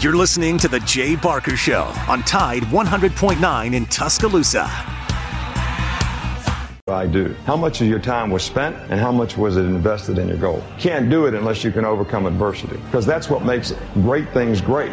You're listening to The Jay Barker Show on Tide 100.9 in Tuscaloosa. I do. How much of your time was spent and how much was it invested in your goal? Can't do it unless you can overcome adversity because that's what makes great things great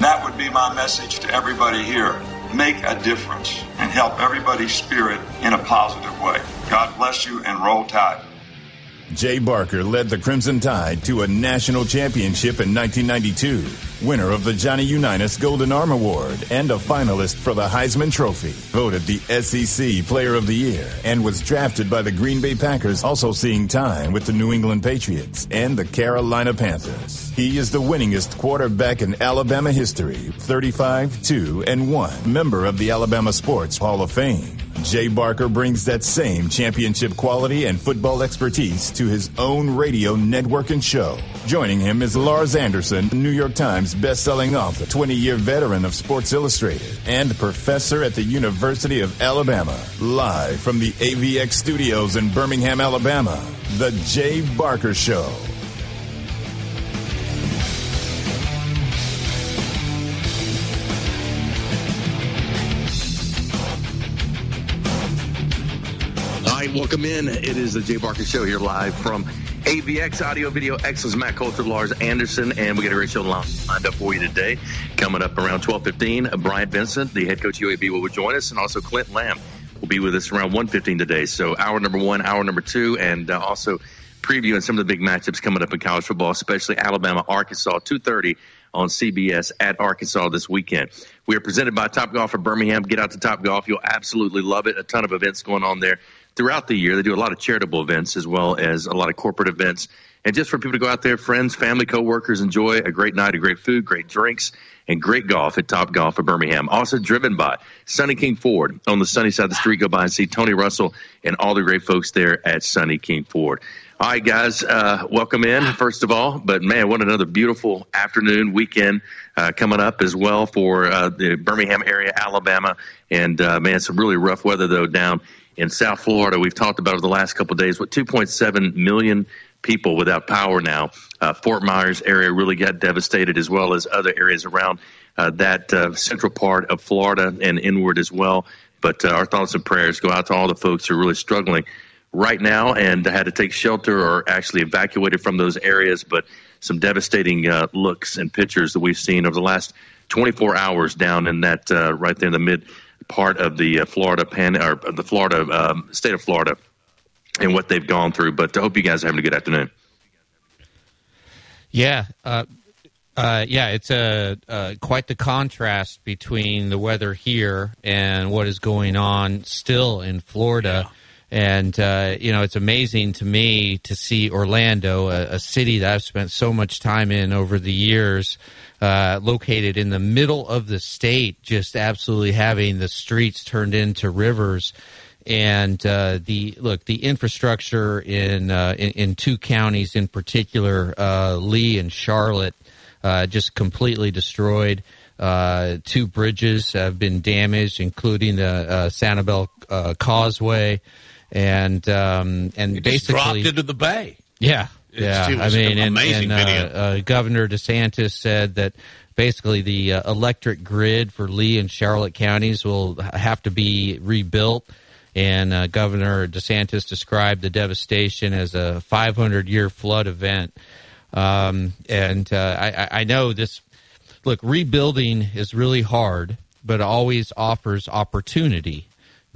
That would be my message to everybody here. Make a difference and help everybody's spirit in a positive way. God bless you and roll tide. Jay Barker led the Crimson Tide to a national championship in 1992, winner of the Johnny Unitas Golden Arm Award and a finalist for the Heisman Trophy, voted the SEC Player of the Year, and was drafted by the Green Bay Packers, also seeing time with the New England Patriots and the Carolina Panthers. He is the winningest quarterback in Alabama history, 35, 2, and 1, member of the Alabama Sports Hall of Fame. Jay Barker brings that same championship quality and football expertise to his own radio network and show. Joining him is Lars Anderson, New York Times best-selling author, 20-year veteran of Sports Illustrated, and professor at the University of Alabama. Live from the AVX studios in Birmingham, Alabama, The Jay Barker Show. Right, welcome in. It is the Jay Barker Show here live from AVX Audio Video Excellence. Matt Coulter, Lars Anderson, and we got a great show lined up for you today. Coming up around 12:15, Bryant Vincent, the head coach of UAB, will join us, and also Clint Lamb will be with us around 1:15 today. So hour number one, hour number two, and uh, also previewing some of the big matchups coming up in college football, especially Alabama, Arkansas, 2:30 on CBS at Arkansas this weekend. We are presented by Top Golf of Birmingham. Get out to Top Golf. You'll absolutely love it. A ton of events going on there throughout the year. They do a lot of charitable events as well as a lot of corporate events. And just for people to go out there, friends, family, coworkers, enjoy a great night of great food, great drinks, and great golf at Top Golf of Birmingham. Also driven by Sunny King Ford on the sunny side of the street. Go by and see Tony Russell and all the great folks there at Sunny King Ford. All right, guys, uh, welcome in, first of all. But man, what another beautiful afternoon, weekend uh, coming up as well for uh, the Birmingham area, Alabama. And uh, man, some really rough weather, though, down in South Florida. We've talked about over the last couple of days. What 2.7 million people without power now. Uh, Fort Myers area really got devastated, as well as other areas around uh, that uh, central part of Florida and inward as well. But uh, our thoughts and prayers go out to all the folks who are really struggling right now and had to take shelter or actually evacuated from those areas. But some devastating uh, looks and pictures that we've seen over the last 24 hours down in that uh, right there in the mid part of the uh, Florida pan or the Florida um, state of Florida and what they've gone through. But I hope you guys are having a good afternoon. Yeah, uh, uh, yeah, it's a uh, quite the contrast between the weather here and what is going on still in Florida. Yeah. And uh, you know, it's amazing to me to see Orlando, a, a, city that I've spent so much time in over the years, uh, located in the middle of the state, just absolutely having the streets turned into rivers and uh, the look the infrastructure in, uh, in, in two counties in particular, uh, Lee and Charlotte, uh, just completely destroyed. Uh, two bridges have been damaged, including the Sanibel Causeway, and um, and it basically dropped into the bay. Yeah, yeah. it I mean, an and, amazing and, uh. Uh, Governor DeSantis said that basically the uh, electric grid for Lee and Charlotte counties will have to be rebuilt. And uh, Governor DeSantis described the devastation as a 500 year flood event. Um, and uh, I, I know this. Look, rebuilding is really hard, but always offers opportunity.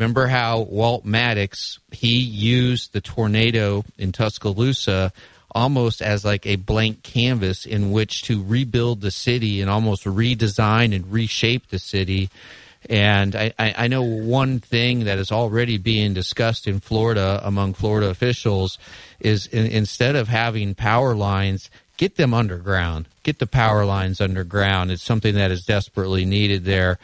Remember how Walt Maddox he used the tornado in Tuscaloosa almost as like a blank canvas in which to rebuild the city and almost redesign and reshape the city. And I, I know one thing that is already being discussed in Florida among Florida officials is in, instead of having power lines, get them underground, get the power lines underground. It's something that is desperately needed there.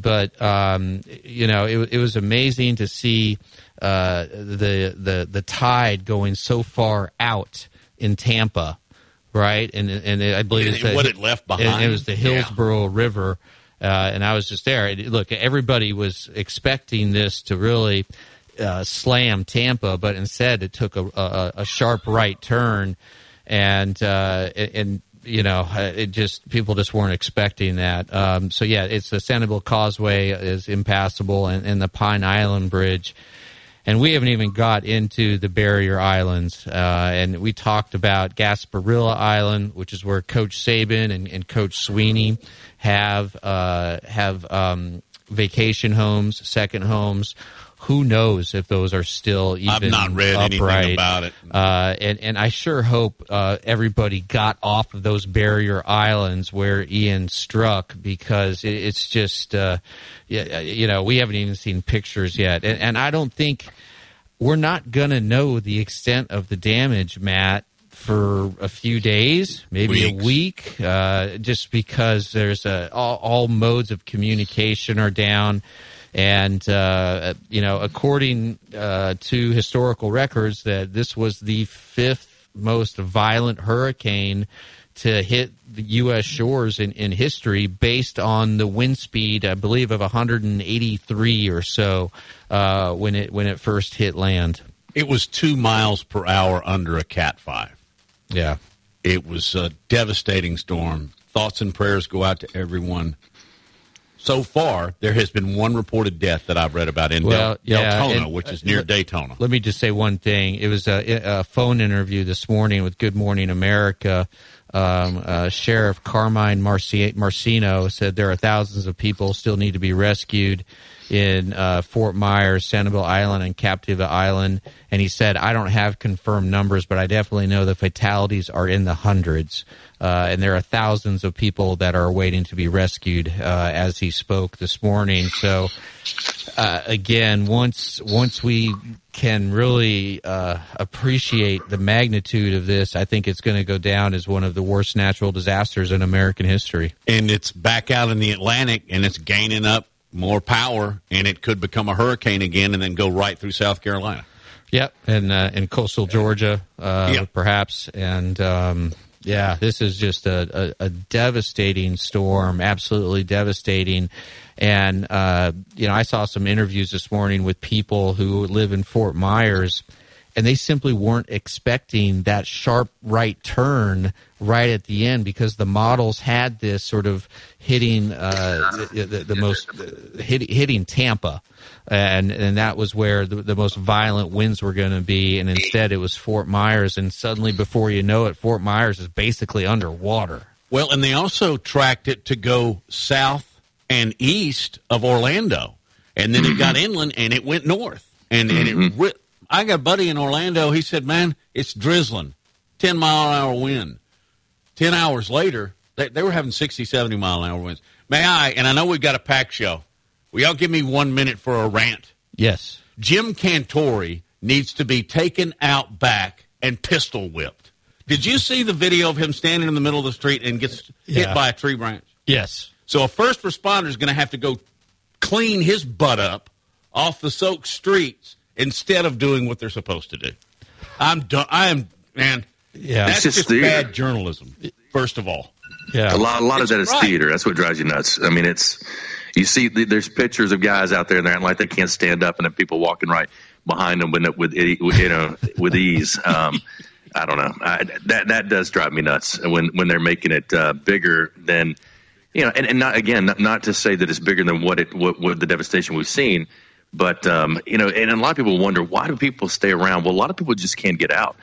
But um, you know, it, it was amazing to see uh, the the the tide going so far out in Tampa, right? And and I believe And it's the- what it left behind. It was the Yeah. Hillsborough River, uh, and I was just there. Look, everybody was expecting this to really uh, slam Tampa, but instead it took a, a, a sharp right turn, and uh, and you know it just people just weren't expecting that. Um, so yeah, it's the Sanibel Causeway is impassable, and, and the Pine Island Bridge. And we haven't even got into the barrier islands. Uh, and we talked about Gasparilla Island, which is where Coach Saban and, and Coach Swinney have uh, have um, vacation homes, second homes. Who knows if those are still even I've not read anything upright. about it. Uh, and and I sure hope uh, everybody got off of those barrier islands where Ian struck because it, it's just uh, yeah, you know we haven't even seen pictures yet, and, and I don't think we're not gonna know the extent of the damage, Matt. For a few days, maybe Weeks. a week, uh, just because there's a, all, all modes of communication are down and uh, you know, according uh, to historical records, that this was the fifth most violent hurricane to hit the U.S. shores in, in history, based on the wind speed, I believe, of 183 or so uh, when it when it first hit land. It was two miles per hour under a Cat 5. Yeah. It was a devastating storm. Thoughts and prayers go out to everyone. So far, there has been one reported death that I've read about in Well, Del, yeah, Deltona, and- which is near uh, Daytona. Let me just say one thing. It was a, a phone interview this morning with Good Morning America. Um, uh, Sheriff Carmine Marci- Marceno said there are thousands of people still need to be rescued in uh, Fort Myers, Sanibel Island, and Captiva Island. And he said, I don't have confirmed numbers, but I definitely know the fatalities are in the hundreds. Uh, and there are thousands of people that are waiting to be rescued uh, as he spoke this morning. So, uh, again, once once we can really uh, appreciate the magnitude of this, I think it's going to go down as one of the worst natural disasters in American history. and it's back out in the Atlantic, and it's gaining up more power, and it could become a hurricane again and then go right through South Carolina. Yep, and uh, in coastal Georgia, uh, Yeah. perhaps, and um, yeah, this is just a, a, a devastating storm, absolutely devastating. And uh, you know, I saw some interviews this morning with people who live in Fort Myers, and they simply weren't expecting that sharp right turn right at the end because the models had this sort of hitting uh, the, the, the most uh, hit, hitting Tampa, and and that was where the, the most violent winds were going to be, and instead it was Fort Myers, and suddenly before you know it, Fort Myers is basically underwater. Well, and they also tracked it to go south and east of Orlando, and then it got inland and it went north. And and it, ri- I got a buddy in Orlando. He said, "Man, it's drizzling, ten mile an hour wind." Ten hours later, they, they were having 60, 70 mile an hour winds. May I? And I know we've got a pack show. Will y'all give me one minute for a rant? Yes. Jim Cantore needs to be taken out back and pistol whipped. Did you see the video of him standing in the middle of the street and gets hit Yeah. by a tree branch? Yes. So a first responder is going to have to go clean his butt up off the soaked streets instead of doing what they're supposed to do. I'm done. I am man. Yeah. that's It's just, just bad journalism. First of all, Yeah. A lot, a lot of that is right. theater. That's what drives you nuts. I mean, it's you see, there's pictures of guys out there and they're like they can't stand up, and then people walking right behind them with with you know with ease. Um, I don't know. I, that that does drive me nuts when when they're making it uh, bigger than you know, and, and not again, not, not to say that it's bigger than what it what, what the devastation we've seen, but um, you know, and a lot of people wonder why do people stay around? Well, a lot of people just can't get out,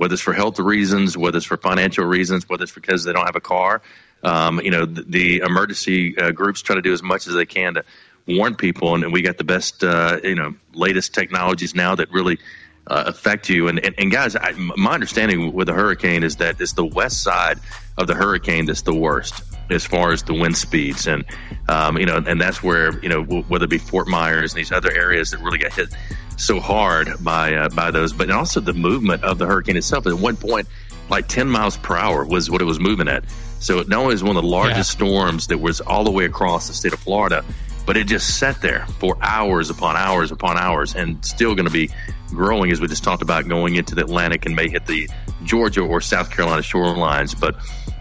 whether it's for health reasons, whether it's for financial reasons, whether it's because they don't have a car. Um, you know, the, the emergency uh, groups try to do as much as they can to warn people, and we got the best, uh, you know, latest technologies now that really uh, affect you. And, and, and guys, I, my understanding with a hurricane is that it's the west side of the hurricane that's the worst as far as the wind speeds, and um, you know, and that's where you know whether it be Fort Myers and these other areas that really got hit so hard by uh, by those, but also the movement of the hurricane itself. At one point, like 10 miles per hour was what it was moving at. So it not only is one of the largest yeah. storms that was all the way across the state of Florida, but it just sat there for hours upon hours upon hours and still going to be growing as we just talked about going into the Atlantic and may hit the Georgia or South Carolina shorelines. But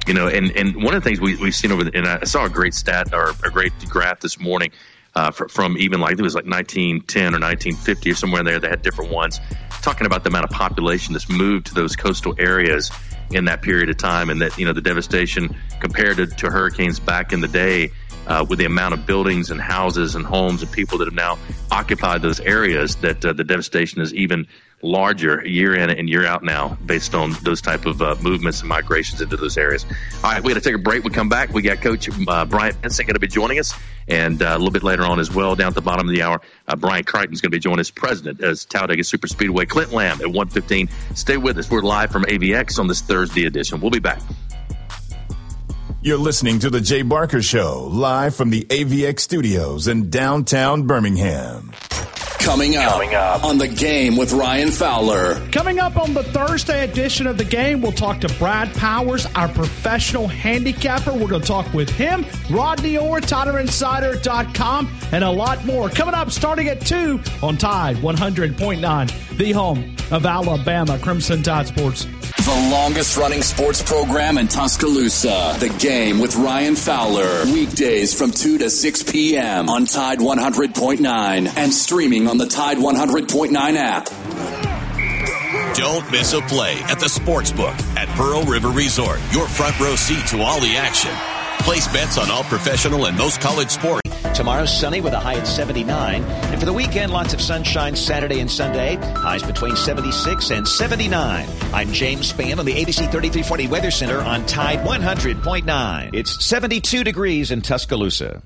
you know, and and one of the things we, we've seen over, the, and I saw a great stat or a great graph this morning uh, for, from even like it was like 1910 or 1950 or somewhere in there. They had different ones talking about the amount of population that's moved to those coastal areas in that period of time, and that you know the devastation compared to, to hurricanes back in the day uh, with the amount of buildings and houses and homes and people that have now occupied those areas, that uh, the devastation is even larger year in and year out now based on those type of uh, movements and migrations into those areas. All right, we got to take a break. We come back. We got Coach uh, Bryant Vincent going to be joining us, and uh, a little bit later on as well, down at the bottom of the hour, uh, Brian Crichton is going to be joining us, president as Talladega Super Speedway. Clint Lamb at 115. Stay with us. We're live from AVX on this Thursday edition. We'll be back. You're listening to The Jay Barker Show, live from the AVX studios in downtown Birmingham. Coming up, Coming up, on the game with Ryan Fowler. Coming up on the Thursday edition of the game, we'll talk to Brad Powers, our professional handicapper. We're going to talk with him, Rodney Orr, TiderInsider.com, and a lot more. Coming up starting at 2 on Tide 100.9, the home of Alabama Crimson Tide Sports. The longest running sports program in Tuscaloosa. The game with Ryan Fowler. Weekdays from 2 to 6 p.m. on Tide 100.9 and streaming on the Tide 100.9 app. Don't miss a play at the Sportsbook at Pearl River Resort. Your front row seat to all the action. Place bets on all professional and most college sports. Tomorrow, sunny with a high at 79. And for the weekend, lots of sunshine Saturday and Sunday. Highs between 76 and 79. I'm James Spann on the ABC 3340 Weather Center on Tide 100.9. It's 72 degrees in Tuscaloosa.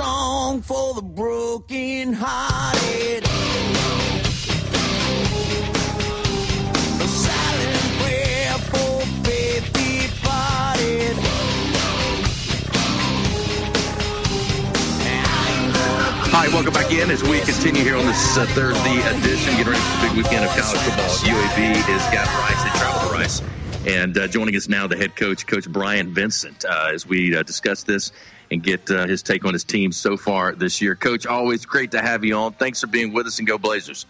Song for the broken hearted. Right, welcome back in as we continue here on this uh, Thursday edition. Getting ready for the big weekend of college football. UAB has got Rice. They travel to Rice. And uh, joining us now, the head coach, Coach Bryant Vincent, uh, as we uh, discuss this and get uh, his take on his team so far this year. Coach, always great to have you on. Thanks for being with us and go Blazers.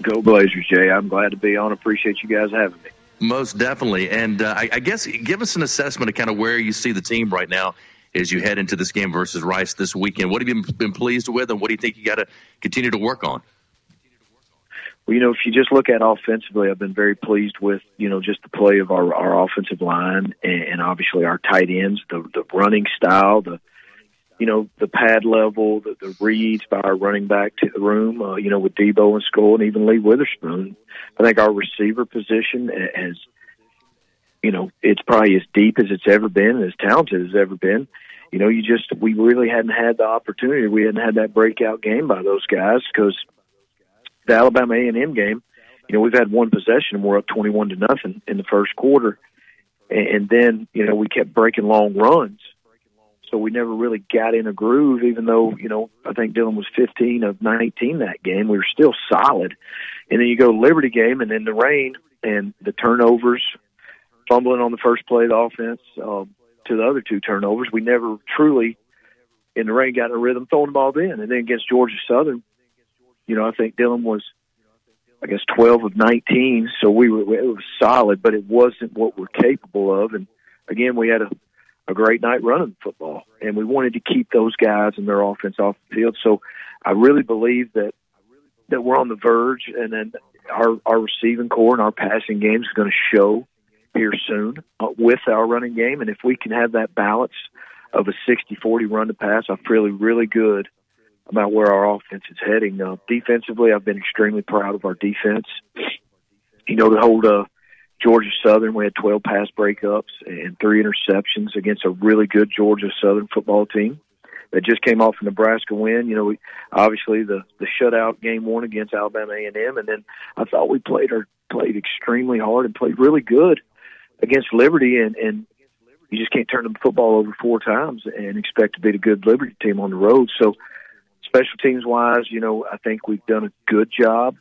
Go Blazers, Jay. I'm glad to be on. Appreciate you guys having me. Most definitely. And uh, I, I guess give us an assessment of kind of where you see the team right now as you head into this game versus Rice this weekend. What have you been pleased with, and what do you think you got to continue to work on? Well, you know, if you just look at offensively, I've been very pleased with you know just the play of our our offensive line and, and obviously our tight ends, the the running style, the you know the pad level, the, the reads by our running back to the room, uh, you know with Deebo and Skull and even Lee Witherspoon. I think our receiver position has, you know, it's probably as deep as it's ever been, as talented as ever been you know, you just we really hadn't had the opportunity. We hadn't had that breakout game by those guys because the Alabama A and M game. You know, we've had one possession and we're up twenty-one to nothing in the first quarter, and then you know we kept breaking long runs, so we never really got in a groove. Even though you know I think Dylan was fifteen of nineteen that game, we were still solid. And then you go Liberty game, and then the rain and the turnovers, fumbling on the first play of the offense. Um, to the other two turnovers. We never truly, in the rain, got a rhythm throwing the ball in. And then against Georgia Southern, you know, I think Dylan was, I guess, 12 of 19. So we were, it was solid, but it wasn't what we're capable of. And again, we had a, a great night running football, and we wanted to keep those guys and their offense off the field. So I really believe that that we're on the verge, and then our our receiving core and our passing game is going to show here soon uh, with our running game. And if we can have that balance of a 60-40 run to pass, I feel really, really good about where our offense is heading. Uh, defensively, I've been extremely proud of our defense. You know, to hold uh, Georgia Southern, we had 12 pass breakups and three interceptions against a really good Georgia Southern football team that just came off a Nebraska win. You know, we obviously the the shutout game one against Alabama A and M, and then I thought we played our played extremely hard and played really good against Liberty, and and you just can't turn the football over four times and expect to beat a good Liberty team on the road. So, special teams wise, you know, I think we've done a good job.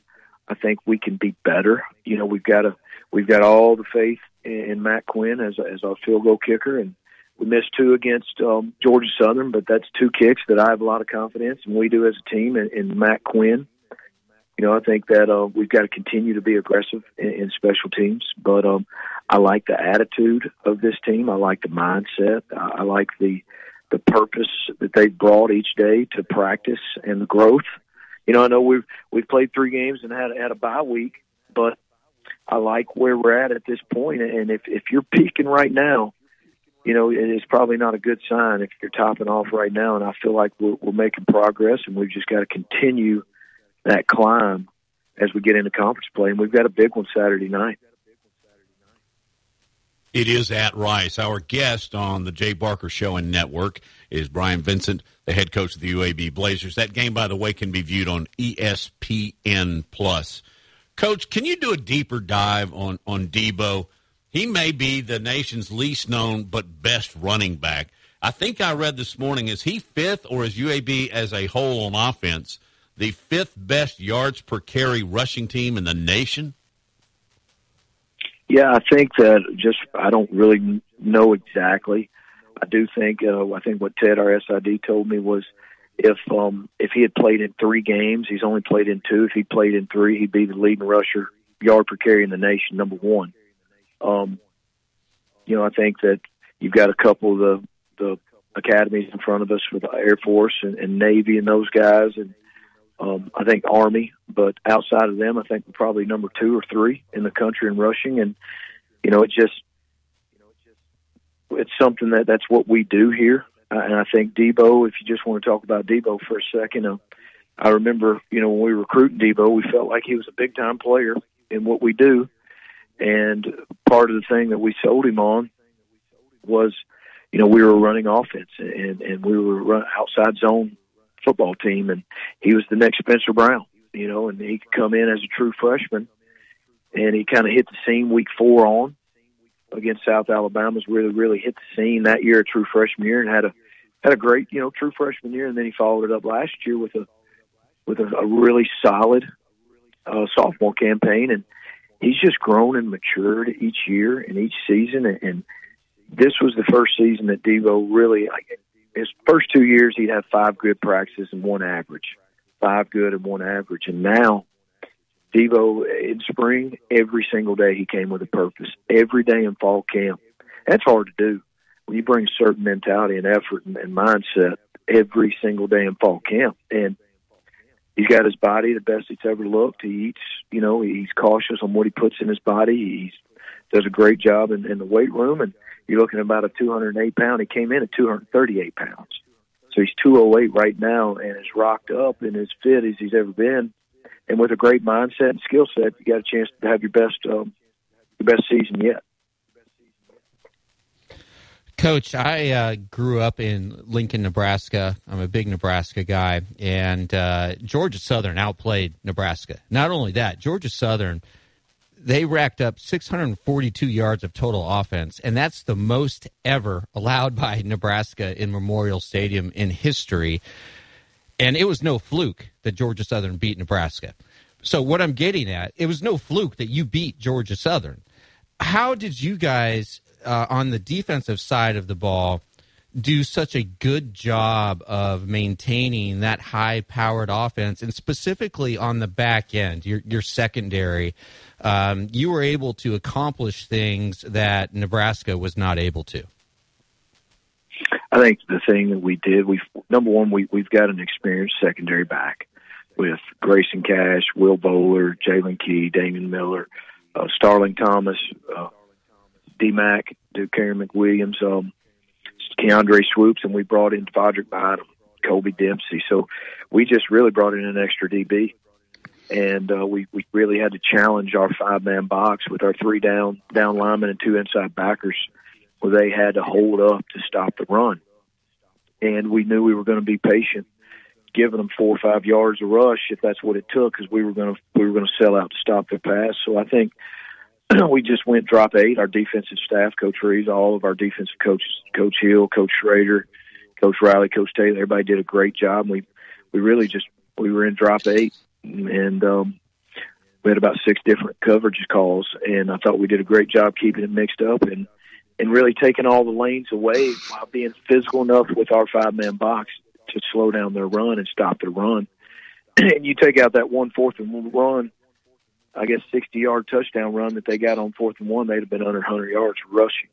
I think we can be better. You know, we've got to we've got all the faith in Matt Quinn as as our field goal kicker, and we missed two against um, Georgia Southern, but that's two kicks that I have a lot of confidence, and we do as a team in, in Matt Quinn. You know, I think that uh, we've got to continue to be aggressive in, in special teams, but um, I like the attitude of this team. I like the mindset. I, I like the the purpose that they've brought each day to practice and the growth. You know, I know we've we've played three games and had had a bye week, but I like where we're at at this point. And if if you're peaking right now, you know, it is probably not a good sign if you're topping off right now. And I feel like we're, we're making progress, and we've just got to continue that climb as we get into conference play. And we've got a big one Saturday night. It is at Rice. Our guest on the Jay Barker Show and Network is Bryant Vincent, the head coach of the UAB Blazers. That game, by the way, can be viewed on ESPN Plus. Coach, can you do a deeper dive on on Deebo? He may be the nation's least known but best running back. I think I read this morning is he fifth or is UAB as a whole on offense the fifth best yards per carry rushing team in the nation? Yeah, I think that just I don't really know exactly. I do think uh, I think what Ted our SID told me was if um if he had played in three games, he's only played in two. If he played in three, he'd be the leading rusher yard per carry in the nation, number one. Um, you know, I think that you've got a couple of the the academies in front of us with the Air Force and, and Navy and those guys, and um, I think Army, but outside of them, I think we're probably number two or three in the country in rushing. And you know, it just you know, it's something that that's what we do here. Uh, and I think Deebo, if you just want to talk about Deebo for a second, uh, I remember you know when we recruited Deebo, we felt like he was a big time player in what we do. And part of the thing that we sold him on was, you know, we were running offense and and we were run outside zone football team, and he was the next Spencer Brown, you know, and he could come in as a true freshman, and he kind of hit the scene week four on against South Alabama's really really hit the scene that year, a true freshman year, and had a had a great you know true freshman year, and then he followed it up last year with a with a, a really solid uh, sophomore campaign, and he's just grown and matured each year and each season, and, and this was the first season that Deebo really like his first two years he'd have five good practices and one average, five good and one average, and now Deebo in spring every single day he came with a purpose. Every day in fall camp, that's hard to do when you bring certain mentality and effort and, and mindset every single day in fall camp. And he's got his body the best it's ever looked. He eats, you know, he's cautious on what he puts in his body. He does a great job in, in the weight room, and you're looking at about a 208 pound. He came in at 238 pounds, so he's 208 right now, and is rocked up and as fit as he's ever been. And with a great mindset and skill set, you got a chance to have your best, um, your best season yet. Coach, I uh, grew up in Lincoln, Nebraska. I'm a big Nebraska guy, and uh, Georgia Southern outplayed Nebraska. Not only that, Georgia Southern they racked up 642 yards of total offense, and that's the most ever allowed by Nebraska in Memorial Stadium in history. And it was no fluke that Georgia Southern beat Nebraska. So what I'm getting at, it was no fluke that you beat Georgia Southern. How did you guys uh, on the defensive side of the ball do such a good job of maintaining that high powered offense and specifically on the back end your your secondary. Um, you were able to accomplish things that Nebraska was not able to. I think the thing that we did, we number one, we we've got an experienced secondary back with Grayson Cash, Will Bowler, Jalen Key, Damian Miller, uh, Starling Thomas, uh, D Mac, Duke Karen McWilliams, um, Keandre Swoops, and we brought in Fodrick Bynum, Kobe Dempsey. So we just really brought in an extra DB. And uh, we we really had to challenge our five man box with our three down down linemen and two inside backers, where they had to hold up to stop the run. And we knew we were going to be patient, giving them four or five yards of rush if that's what it took, because we were going to we were going to sell out to stop their pass. So I think we just went drop eight. Our defensive staff, Coach Reeves, all of our defensive coaches, Coach Hill, Coach Schrader, Coach Riley, Coach Taylor, everybody did a great job. We we really just we were in drop eight, and um, we had about six different coverage calls, and I thought we did a great job keeping it mixed up and and really taking all the lanes away while being physical enough with our five man box to slow down their run and stop their run. and you take out that one fourth and one run I guess, 60 yard touchdown run that they got on fourth and one, they'd have been under 100 yards rushing.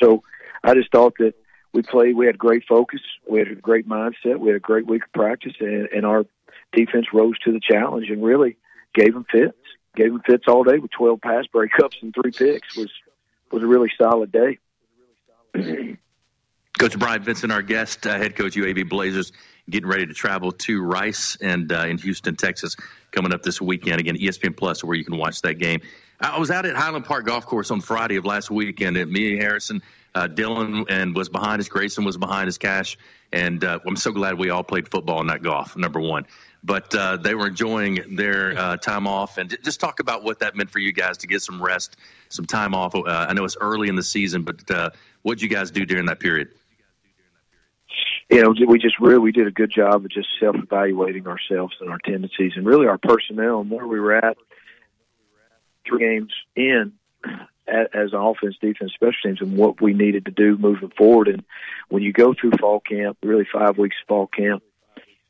So I just thought that we played, we had great focus, we had a great mindset, we had a great week of practice, and, and our defense rose to the challenge and really gave them fits. Gave them fits all day with 12 pass breakups and three picks was was a really solid day. Coach Bryant Vincent, our guest, uh, head coach UAB Blazers, getting ready to travel to Rice and uh, in Houston, Texas, coming up this weekend. Again, ESPN Plus, where you can watch that game. I was out at Highland Park Golf Course on Friday of last weekend. And Mia Harrison, uh, Dylan, and was behind us. Grayson was behind us. Cash, and uh, I'm so glad we all played football, and not golf. Number one. But uh, they were enjoying their uh, time off, and just talk about what that meant for you guys to get some rest, some time off. Uh, I know it's early in the season, but uh, what did you guys do during that period? You know, we just really we did a good job of just self evaluating ourselves and our tendencies and really our personnel and where we were at three games in as an offense, defense, special teams, and what we needed to do moving forward. And when you go through fall camp, really five weeks of fall camp,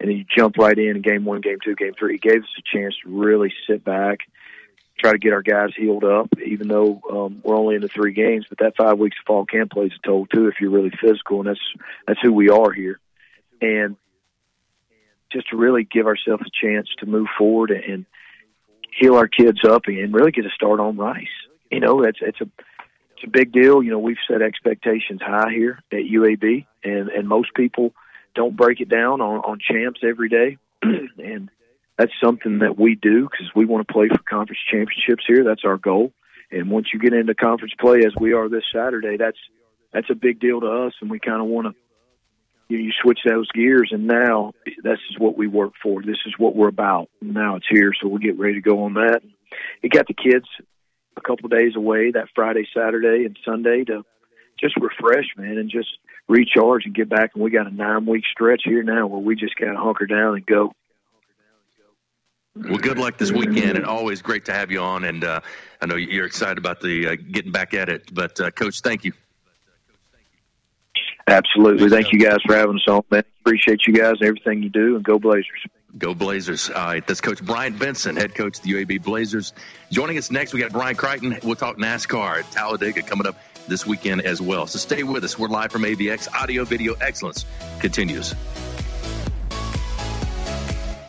and then you jump right in, in game one, game two, game three, it gave us a chance to really sit back try to get our guys healed up, even though um, we're only in the three games. But that five weeks of fall camp plays a toll too if you're really physical, and that's that's who we are here. And just to really give ourselves a chance to move forward and heal our kids up and really get a start on Rice. You know, that's it's a it's a big deal. You know, we've set expectations high here at UAB, and and most people don't break it down on on champs every day, and that's something that we do because we want to play for conference championships here. That's our goal. And once you get into conference play, as we are this Saturday, that's that's a big deal to us, and we kind of want to. You, know, you switch those gears, and now this is what we work for. This is what we're about. Now it's here, so we'll get ready to go on that. It got the kids a couple of days away that Friday, Saturday, and Sunday to just refresh, man, and just recharge and get back. And we got a nine week stretch here now where we just got to hunker down and go. Well, good luck this weekend, and always great to have you on. And uh, I know you're excited about the uh, getting back at it. But uh, Coach, thank you. Absolutely, thank you guys for having us on. Man, appreciate you guys and everything you do, and go Blazers. Go Blazers. All right, that's Coach Bryant Vincent, head coach of the UAB Blazers. Joining us next, we got Brian Crichton. We'll talk NASCAR at Talladega coming up this weekend as well. So stay with us. We're live from AVX. Audio Video Excellence continues.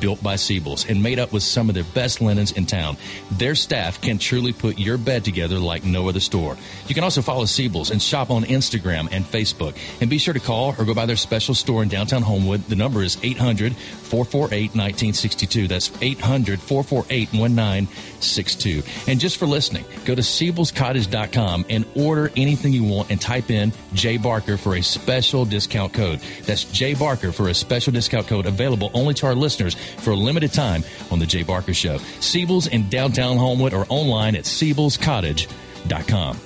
built by Seibels and made up with some of their best linens in town. Their staff can truly put your bed together like no other store. You can also follow Seibels and shop on Instagram and Facebook. And be sure to call or go by their special store in downtown Homewood. The number is 800 448 1962. That's 800 448 1962. And just for listening, go to SeibelsCottage.com and order anything you want and type in J Barker for a special discount code. That's J Barker for a special discount code available only to our listeners for a limited time on The J Barker Show. Seibels in downtown Homewood or online at SeibelsCottage.com.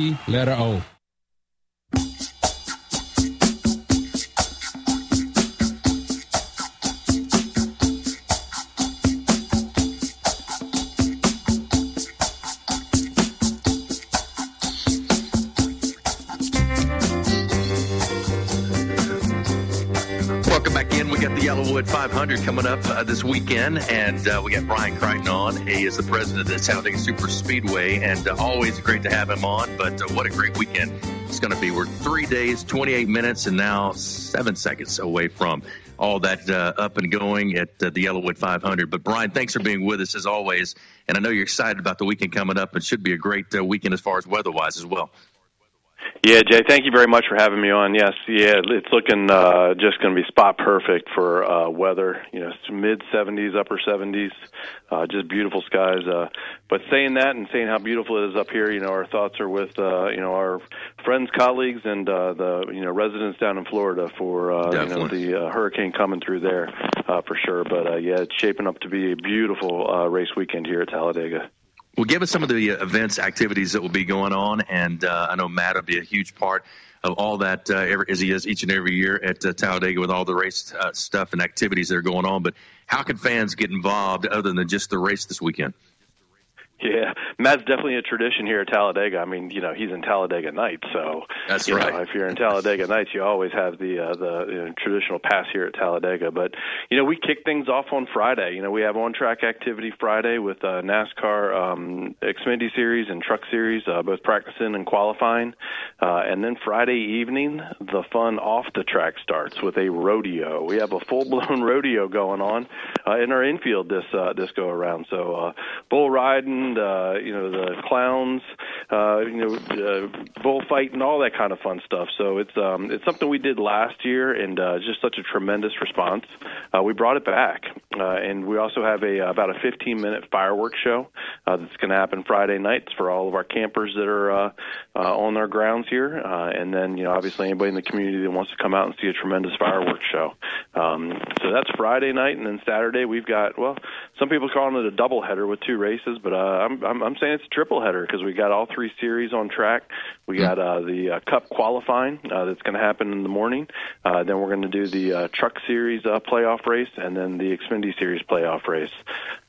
C letter O. 500 coming up uh, this weekend, and uh, we got Brian Crichton on. He is the president of the Super Speedway, and uh, always great to have him on. But uh, what a great weekend it's going to be. We're three days, 28 minutes, and now seven seconds away from all that uh, up and going at uh, the YellaWood 500. But Brian, thanks for being with us as always, and I know you're excited about the weekend coming up. It should be a great weekend as far as weather-wise as well. Yeah, Jay, thank you very much for having me on. Yes, yeah, it's looking uh, just going to be spot perfect for uh, weather. You know, mid 70s, upper 70s, uh, just beautiful skies. Uh, but saying that and saying how beautiful it is up here, you know, our thoughts are with uh, you know our friends, colleagues, and uh, the you know residents down in Florida for uh, you know the uh, hurricane coming through there uh, for sure. But uh, yeah, it's shaping up to be a beautiful uh, race weekend here at Talladega. Well, give us some of the uh, events, activities that will be going on, and uh, I know Matt will be a huge part of all that uh, every, as he is each and every year at uh, Talladega with all the race uh, stuff and activities that are going on. But how can fans get involved other than just the race this weekend? Yeah, Matt's definitely a tradition here at Talladega. I mean, you know, he's in Talladega Nights, so that's you right. Know, if you're in Talladega Nights, you always have the uh, the you know, traditional pass here at Talladega. But you know, we kick things off on Friday. You know, we have on-track activity Friday with uh, NASCAR um, Xfinity Series and Truck Series, uh, both practicing and qualifying, uh, and then Friday evening, the fun off the track starts with a rodeo. We have a full-blown rodeo going on uh, in our infield this uh, this go around. So uh, bull riding band, uh, you know, the clowns, uh, you know, uh, bullfight and all that kind of fun stuff. So it's um, it's something we did last year, and uh, just such a tremendous response. Uh, we brought it back, uh, and we also have a about a 15 minute fireworks show uh, that's going to happen Friday nights for all of our campers that are uh, uh, on our grounds here, uh, and then you know obviously anybody in the community that wants to come out and see a tremendous fireworks show. Um, so that's Friday night, and then Saturday we've got well, some people calling it a double header with two races, but uh, I'm, I'm I'm saying it's a triple header because we got all three series on track. We got uh, the uh, Cup qualifying uh, that's going to happen in the morning. Uh, then we're going to do the uh, Truck Series uh, playoff race, and then the Xfinity Series playoff race.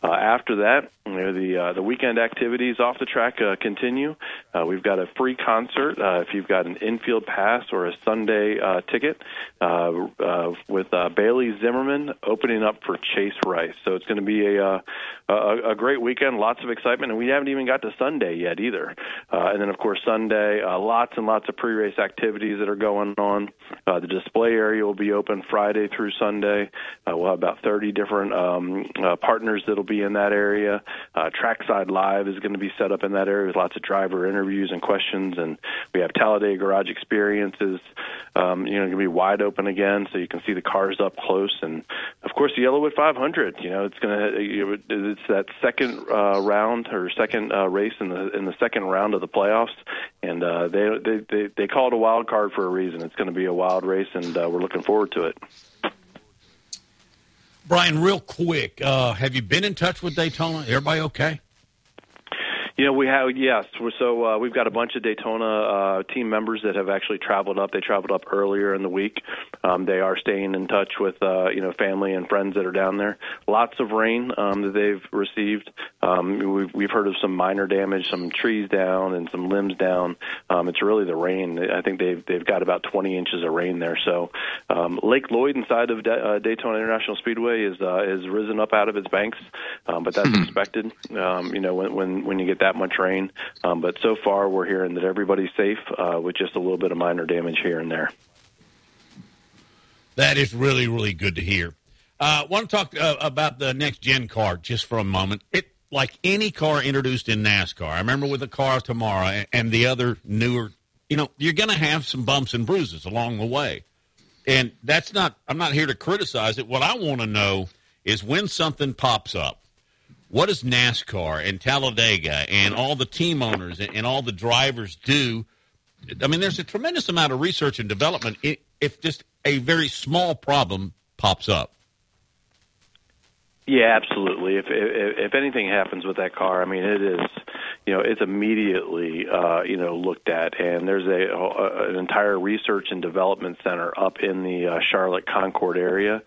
Uh, after that, you know, the uh, the weekend activities off the track uh, continue. Uh, we've got a free concert uh, if you've got an infield pass or a Sunday uh, ticket uh, uh, with uh, Bailey Zimmerman opening up for Chase Rice. So it's going to be a, uh, a a great weekend, lots of excitement, and we haven't even got to Sunday yet either. Uh, and then of course Sunday, uh, lots and lots of pre-race activities that are going on. Uh, the display area will be open Friday through Sunday. Uh, we'll have about 30 different um, uh, partners that'll be in that area. Uh, Trackside Live is going to be set up in that area with lots of driver interviews and questions, and we have Talladega Garage Experiences. Um, you know, going to be wide open again, so you can see the cars up close, and of course the YellaWood 500. You know, it's going to it's that second uh, round or second uh, race in the in the second round of the playoffs, and uh, they, they they they call it a wild card for a reason. It's going to be a wild race, and uh, we're looking forward to it. Brian, real quick, uh, have you been in touch with Daytona? Everybody okay? You know, we have yes. So uh, we've got a bunch of Daytona uh, team members that have actually traveled up. They traveled up earlier in the week. Um, they are staying in touch with uh, you know family and friends that are down there. Lots of rain um, that they've received. Um, we've we've heard of some minor damage, some trees down and some limbs down. Um, it's really the rain. I think they've they've got about 20 inches of rain there. So um, Lake Lloyd inside of da- uh, Daytona International Speedway is uh, is risen up out of its banks, um, but that's expected. Um, you know when when when you get that much rain. Um, but so far, we're hearing that everybody's safe uh, with just a little bit of minor damage here and there. That is really, really good to hear. I uh, want to talk uh, about the next gen car just for a moment. It like any car introduced in NASCAR. I remember with the car tomorrow and, and the other newer. You know, you're going to have some bumps and bruises along the way, and that's not. I'm not here to criticize it. What I want to know is when something pops up. What does NASCAR and Talladega and all the team owners and, all the drivers do? I mean, there's a tremendous amount of research and development if just a very small problem pops up. Yeah, absolutely. If, if if anything happens with that car, I mean, it is, you know, it's immediately, uh, you know, looked at, and there's a, a an entire research and development center up in the uh, Charlotte Concord area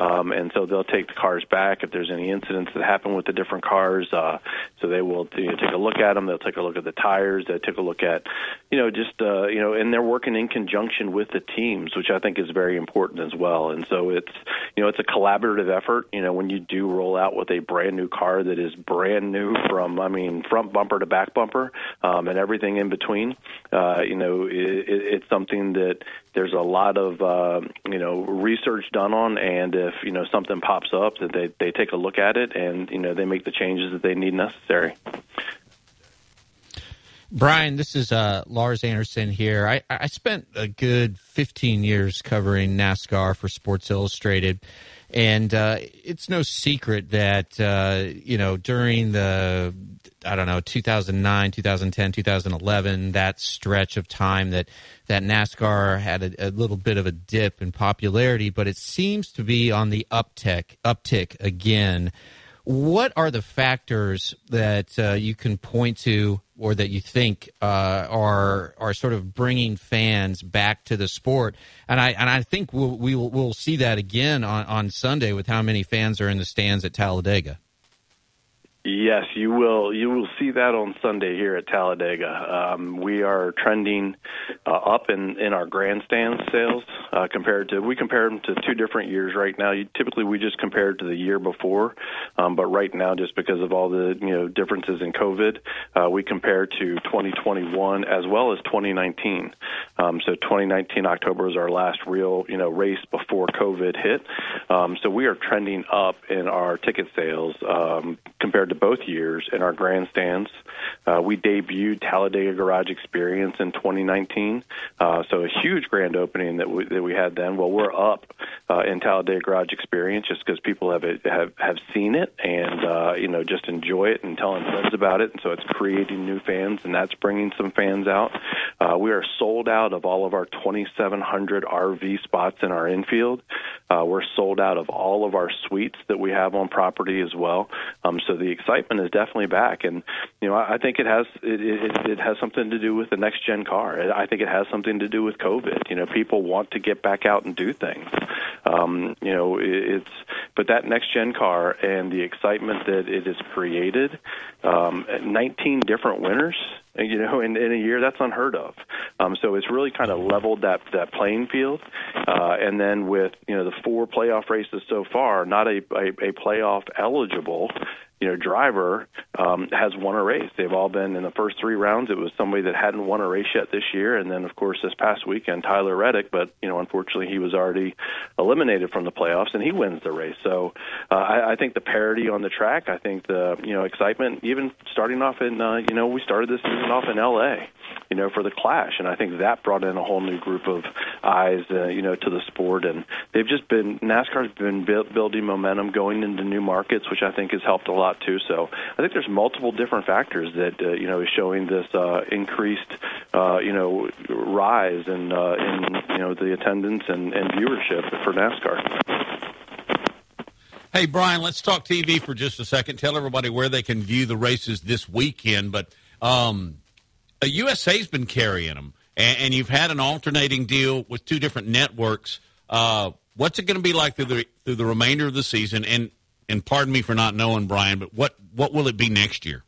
um, and so they'll take the cars back if there's any incidents that happen with the different cars. Uh, so they will you know, take a look at them. They'll take a look at the tires. They'll take a look at, you know, just uh, you know, and they're working in conjunction with the teams, which I think is very important as well. And so it's you know it's a collaborative effort. You know, when you do roll out with a brand new car that is brand new from I mean front bumper to back bumper um, and everything in between, uh, you know, it, it, it's something that there's a lot of uh, you know research done on, and if you know something pops up, that they they take a look at it, and you know they make the changes that they need necessary. Brian, this is uh, Lars Anderson here. I, I spent a good 15 years covering NASCAR for Sports Illustrated. And uh, it's no secret that, uh, you know, during the, I don't know, 2009, 2010, 2011, that stretch of time that, that NASCAR had a, a little bit of a dip in popularity, but it seems to be on the uptick, uptick again. What are the factors that uh, you can point to or that you think uh, are are sort of bringing fans back to the sport. And I and I think we'll we'll, we'll see that again on, on Sunday with how many fans are in the stands at Talladega. Yes, you will. You will see that on Sunday here at Talladega. Um, we are trending uh, up in, in our grandstand sales uh, compared to. We compare them to two different years right now. You, typically, we just compare to the year before, um, but right now, just because of all the you know differences in COVID, uh, we compare to 2021 as well as 2019. Um, so 2019 October is our last real you know race before COVID hit. Um, so we are trending up in our ticket sales um, compared to both years in our grandstands. Uh, we debuted Talladega Garage Experience in 2019, uh, so a huge grand opening that we, that we had then. Well, we're up uh, in Talladega Garage Experience just because people have have have seen it and uh, you know just enjoy it and telling friends about it, and so it's creating new fans, and that's bringing some fans out. Uh, we are sold out of all of our 2,700 RV spots in our infield. Uh, we're sold out of all of our suites that we have on property as well. Um, so the excitement is definitely back, and you know I, I think it has it, it, it has something to do with the next gen car. I think it has something to do with COVID. You know, people want to get back out and do things. Um, you know, it, it's but that next gen car and the excitement that it has created. Um, 19 different winners you know, in, in a year that's unheard of. Um, so it's really kind of leveled that that playing field. Uh, and then with you know the four playoff races so far, not a a, a playoff eligible you know driver um, has won a race. They've all been in the first three rounds. It was somebody that hadn't won a race yet this year, and then of course this past weekend Tyler Reddick. But you know unfortunately he was already eliminated from the playoffs, and he wins the race. So uh, I, I think the parity on the track. I think the you know excitement, even starting off in uh, you know we started this season off in L.A. You know for the Clash, and I think that brought in a whole new group of eyes uh, you know to the sport, and they've just been NASCAR's been building momentum, going into new markets, which I think has helped a lot lot too. So I think there's multiple different factors that uh, you know is showing this uh, increased uh, you know rise in uh, in you know the attendance and, and viewership for NASCAR. Hey Brian, let's talk TV for just a second. Tell everybody where they can view the races this weekend. But um, USA's been carrying them, and, and, you've had an alternating deal with two different networks. Uh, what's it going to be like through the through the remainder of the season? And and pardon me for not knowing, Brian, but what what will it be next year?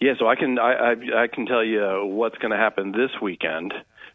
Yeah, so I can I I, I can tell you uh, what's going to happen this weekend.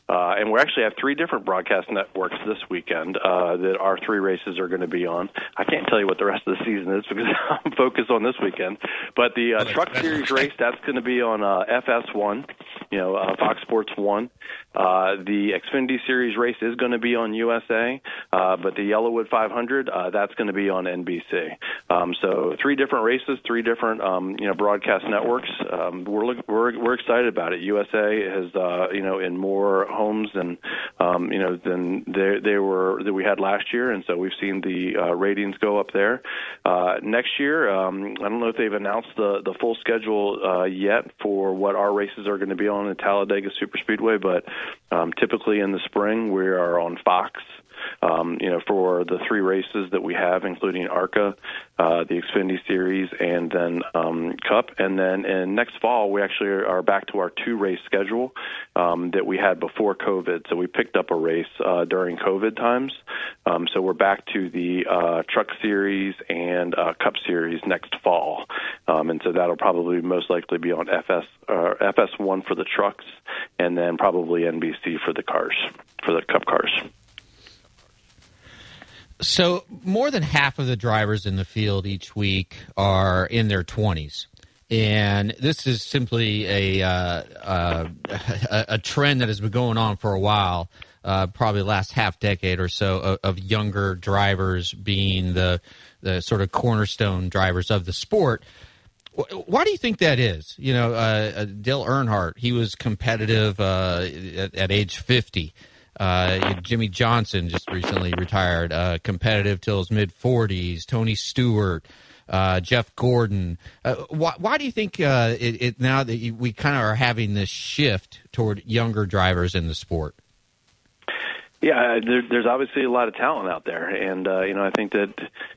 Uh, and we actually have three different broadcast networks this weekend uh, that our three races are going to be on. I can't tell you what the rest of the season is because I'm focused on this weekend. But the uh, Truck Series race that's going to be on uh, FS1, you know, uh, Fox Sports One. Uh, the Xfinity Series race is going to be on USA, uh, but the YellaWood 500 uh, that's going to be on NBC. Um, so three different races, three different um, you know broadcast networks. Um, we're we're we're excited about it. USA has uh, you know in more homes than um, you know than they they were that we had last year, and so we've seen the uh, ratings go up there. Uh, next year, um, I don't know if they've announced the the full schedule uh, yet for what our races are going to be on at Talladega Superspeedway, but um, typically in the spring we are on Fox um, you know, for the three races that we have, including ARCA, uh, the Xfinity Series, and then um, Cup. And then in next fall, we actually are back to our two race schedule um, that we had before COVID. So we picked up a race uh, during COVID times. Um, so we're back to the uh, Truck Series and uh, Cup Series next fall. Um, and so that'll probably most likely be on FS uh, FS1 for the trucks, and then probably NBC for the cars, for the Cup cars. So, more than half of the drivers in the field each week are in their 20s. And this is simply a, uh, uh, a, trend that has been going on for a while, uh, probably the last half decade or so, of, of, younger drivers being the, the sort of cornerstone drivers of the sport. Why do you think that is? You know, uh, uh, Dale Earnhardt, he was competitive uh, at, at age 50. Uh, Jimmie Johnson just recently retired, uh, competitive till his mid 40s. Tony Stewart, uh, Jeff Gordon. Uh, why, why, do you think uh, it, it, now that you, we kind of are having this shift toward younger drivers in the sport? Yeah, there, there's obviously a lot of talent out there, and uh, you know I think that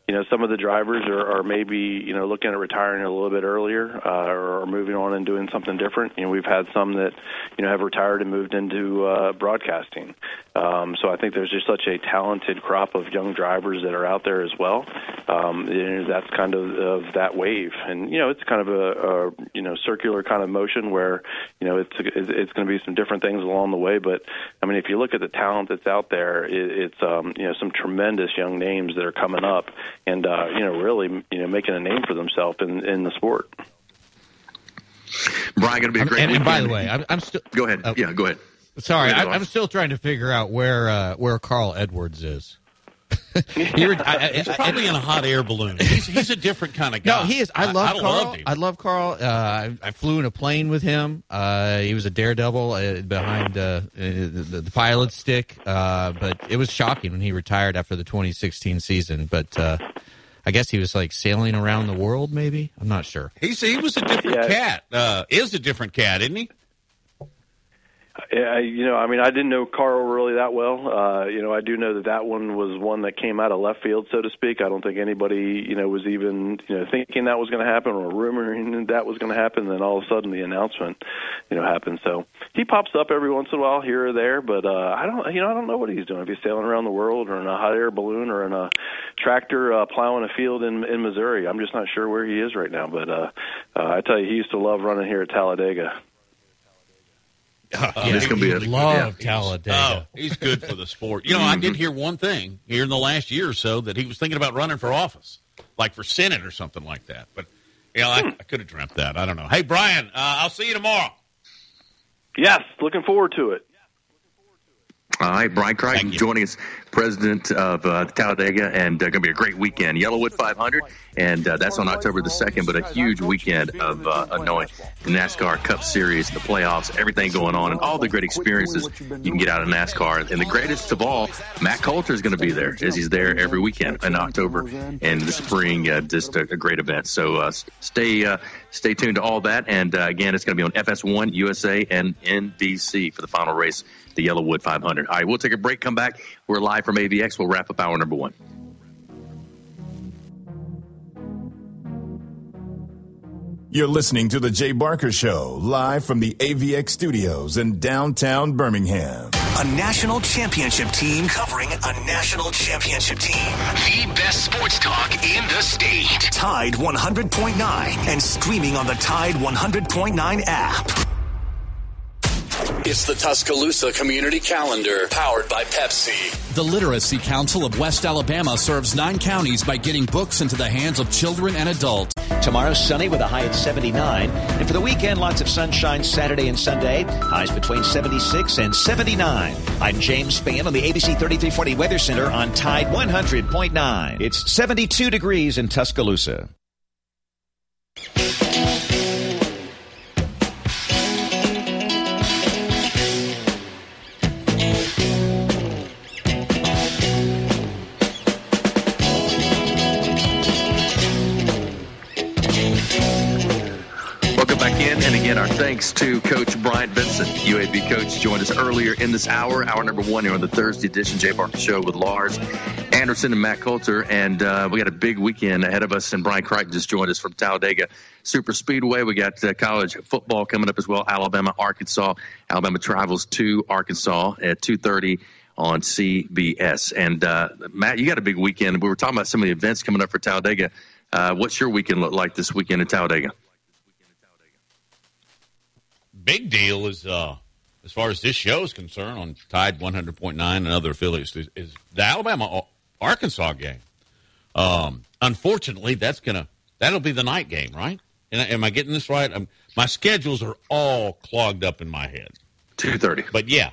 you know some of the drivers are, are maybe you know looking at retiring a little bit earlier uh, or moving on and doing something different. You know we've had some that you know have retired and moved into uh, broadcasting. Um, so I think there's just such a talented crop of young drivers that are out there as well. Um, and that's kind of, of that wave, and you know it's kind of a, a you know circular kind of motion where you know it's it's going to be some different things along the way. But I mean if you look at the talent that's out there, it, it's um, you know some tremendous young names that are coming up and uh, you know really you know making a name for themselves in in the sport. Brian, going to be a great. And, and by the way, I'm, I'm still. Go ahead. Uh, yeah, go ahead. Sorry, I, am still trying to figure out where uh, where Carl Edwards is. he re- I, I, He's probably in a hot air balloon. He's, he's a different kind of guy. No, he is. I love I, Carl. I love Carl. Uh, I, I flew in a plane with him. Uh, he was a daredevil uh, behind uh, the, the pilot's stick. Uh, but it was shocking when he retired after the 2016 season. But uh, I guess he was like sailing around the world. Maybe I'm not sure. He's he was a different cat. Uh, is a different cat, isn't he? Yeah, you know, I mean, I didn't know Carl really that well. Uh, you know, I do know that that one was one that came out of left field, so to speak. I don't think anybody, you know, was even, you know, thinking that was going to happen or rumoring that was going to happen. Then all of a sudden, the announcement, you know, happened. So he pops up every once in a while here or there, but uh, I don't, you know, I don't know what he's doing. If he's sailing around the world or in a hot air balloon or in a tractor uh, plowing a field in in Missouri, I'm just not sure where he is right now. But uh, uh, I tell you, he used to love running here at Talladega. Uh, It's gonna be a- love yeah. Talladega. Oh, he's good for the sport. You know, I did hear one thing here in the last year or so that he was thinking about running for office, like for Senate or something like that. But you know, I, I could have dreamt that. I don't know. Hey, Brian, uh, I'll see you tomorrow. Yes, looking forward to it. All right, Brian Crittenden joining us, president of uh, Talladega, and uh, going to be a great weekend. YellaWood 500, and uh, that's on October the 2nd, but a huge weekend of uh, of knowing the NASCAR Cup Series, the playoffs, everything going on, and all the great experiences you can get out of NASCAR. And the greatest of all, Matt Coulter is going to be there, as he's there every weekend in October and the spring. Uh, just a, a great event. So uh, stay uh, stay tuned to all that. And uh, again, it's going to be on FS1, USA, and NBC for the final race, the YellaWood 500. All right, we'll take a break, come back. We're live from AVX. We'll wrap up hour number one. You're listening to The Jay Barker Show, live from the AVX studios in downtown Birmingham. A national championship team covering a national championship team. The best sports talk in the state. Tide 100.9 and streaming on the Tide 100.9 app. It's the Tuscaloosa Community Calendar, powered by Pepsi. The Literacy Council of West Alabama serves nine counties by getting books into the hands of children and adults. Tomorrow, sunny with a high at 79. And for the weekend, lots of sunshine Saturday and Sunday. Highs between 76 and 79. I'm James Spann on the ABC 3340 Weather Center on Tide 100.9. It's 72 degrees in Tuscaloosa. Again, our thanks to Coach Bryant Vincent, UAB coach, joined us earlier in this hour, hour number one here on the Thursday edition Jay Barker Show with Lars Anderson and Matt Coulter, and uh, we got a big weekend ahead of us. And Brian Crittenden just joined us from Talladega Super Speedway. We got uh, college football coming up as well. Alabama, Arkansas. Alabama travels to Arkansas at two thirty on CBS. And uh, Matt, you got a big weekend. We were talking about some of the events coming up for Talladega. Uh, what's your weekend look like this weekend in Talladega? Big deal is, uh, as far as this show is concerned, on Tide 100.9 and other affiliates, is, is the Alabama Arkansas game. Um, unfortunately, that's gonna that'll be the night game, right? And am I getting this right? Um my schedules are all clogged up in my head. Two thirty, but yeah,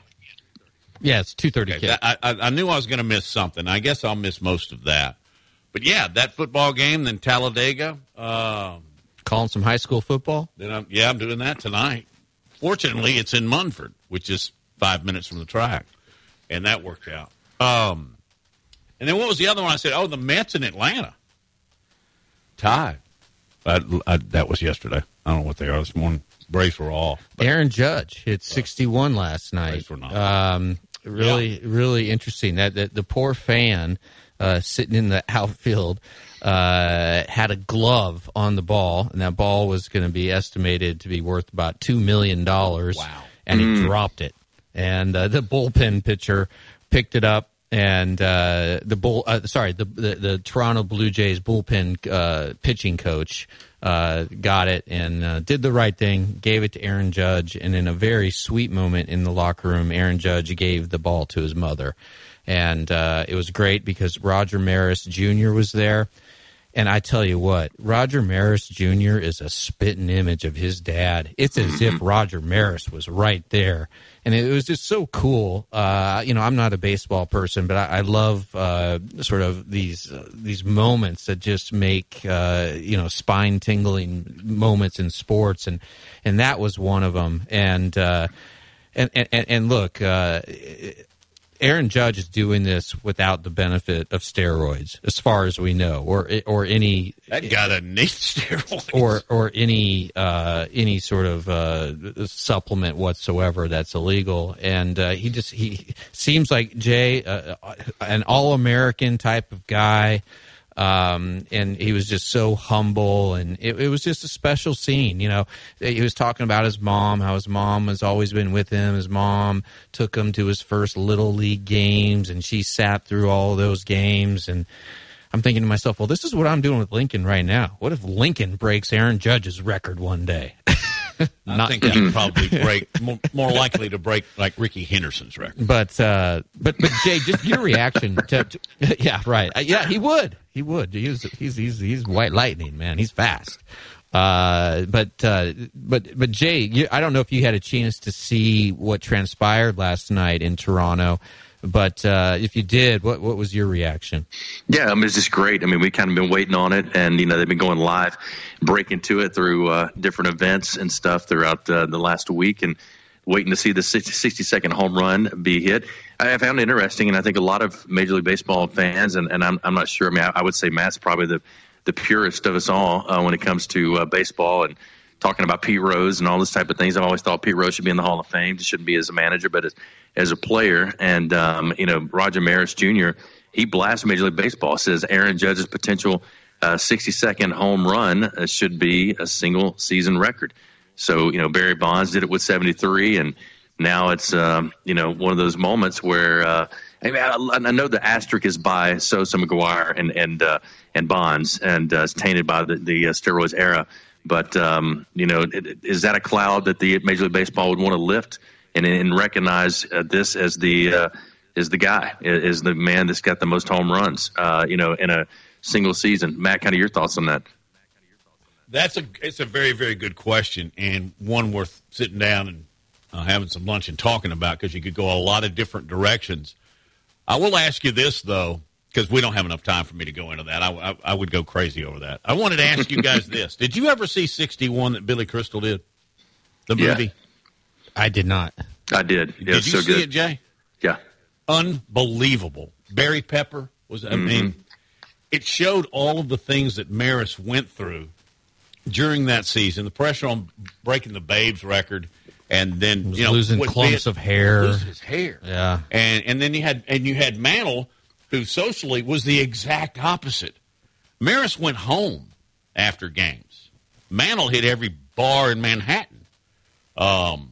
Yeah, it's two thirty. Okay, I, I, I knew I was going to miss something. I guess I'll miss most of that. But yeah, that football game, then Talladega. Um, Calling some high school football. then I'm, yeah, I'm doing that tonight. Fortunately, it's in Munford, which is five minutes from the track, and that worked out. Um, and then what was the other one? I said, oh, the Mets in Atlanta. Tied. I, I, that was yesterday. I don't know what they are this morning. Braves were off. Aaron Judge hit 61 last night. Um, really, really interesting. That, that the poor fan uh, sitting in the outfield uh, had a glove on the ball, and that ball was going to be estimated to be worth about two million dollars. Wow! And he Mm. dropped it, and uh, the bullpen pitcher picked it up. And uh, the bull, uh, sorry, the, the the Toronto Blue Jays bullpen uh, pitching coach uh, got it and uh, did the right thing, gave it to Aaron Judge, and in a very sweet moment in the locker room, Aaron Judge gave the ball to his mother, and uh, it was great because Roger Maris Jr. was there, And I tell you what, Roger Maris Jr. is a spitting image of his dad. It's as if Roger Maris was right there. And it was just so cool. Uh, you know, I'm not a baseball person, but I, I love uh, sort of these uh, these moments that just make uh, you know spine tingling moments in sports, and and that was one of them. And uh, and, and and look, uh, Aaron Judge is doing this without the benefit of steroids, as far as we know, or or any That guy doesn't need steroids. or or any uh, any sort of uh, supplement whatsoever that's illegal. And uh, he just he seems like Jay, uh, an all American type of guy. Um, and he was just so humble, and it, it was just a special scene. You know, he was talking about his mom, how his mom has always been with him. His mom took him to his first little league games, and she sat through all those games. And I'm thinking to myself, well, this is what I'm doing with Lincoln right now. What if Lincoln breaks Aaron Judge's record one day? I think he'd probably break more, more likely to break like Rickey Henderson's record. But uh, but but Jay, just your reaction to, to yeah, right, Uh, yeah, he would, he would. He's he's he's he's white lightning, man. He's fast. Uh, but uh, but but Jay, you, I don't know if you had a chance to see what transpired last night in Toronto, but uh, if you did, what what was your reaction? Yeah, I mean, it's just great. I mean, we kind of been waiting on it, and you know, they've been going live, breaking to it through uh, different events and stuff throughout uh, the last week, and waiting to see the 60, 60 second home run be hit. I found it interesting, and I think a lot of Major League Baseball fans, and, and I'm, I'm not sure. I mean, I, I would say Matt's probably the the purest of us all uh, when it comes to uh, baseball and talking about Pete Rose and all this type of things. I've always thought Pete Rose should be in the Hall of Fame. He shouldn't be as a manager, but as as a player. And um, you know, Roger Maris Jr. He blasts Major League Baseball. Says Aaron Judge's potential uh, 60 second home run uh, should be a single season record. So you know, Barry Bonds did it with 73, and now it's um, you know one of those moments where. Uh, I, mean, I, I know the asterisk is by Sosa, McGwire, and and uh, and Bonds, and uh, it's tainted by the, the uh, steroids era. But um, you know, is that a cloud that the Major League Baseball would want to lift and, and recognize uh, this as the uh, is the guy is the man that's got the most home runs, uh, you know, in a single season? Matt, kind of your thoughts on that? That's a it's a very very good question and one worth sitting down and uh, having some lunch and talking about because you could go a lot of different directions. I will ask you this though because we don't have enough time for me to go into that. I, I, I would go crazy over that. I wanted to ask you guys this: Did you ever see sixty one that Billy Crystal did? The Yeah. movie. I did not. I did. Yeah, Did you so see good. it, Jay? Yeah. unbelievable. Barry Pepper was. I mm-hmm. mean, it showed all of the things that Maris went through during that season. The pressure on breaking the Babes record, and then Was you know losing clumps being- of hair. losing his hair, Yeah. and and then you had and you had Mantle, who socially was the exact opposite. Maris went home after games. Mantle hit every bar in Manhattan. Um,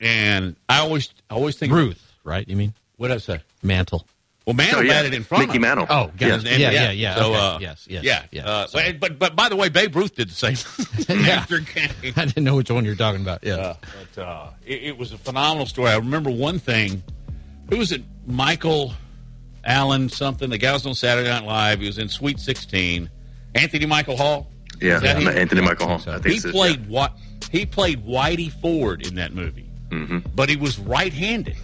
and I always I always think Ruth, right? You mean what did I say? Mantle? Well, Mantle Oh, yeah. had it in front. Mickey of him. Mantle. Oh, Yeah. God. yeah, yeah, yeah. So, okay. uh, yes, yes, yeah, yes. Uh, but, but but by the way, Babe Ruth did the same after game. I didn't know which one you're talking about. Yeah. Uh, but uh, it, it was a phenomenal story. I remember one thing. Who was it? Michael Allen something. The guy was on Saturday Night Live. He was in Sweet Sixteen. Anthony Michael Hall. Yeah, Is that him? Anthony Michael Hall. I think He it's it, played what? He played Whitey Ford in that movie, Mm-hmm. but he was right-handed.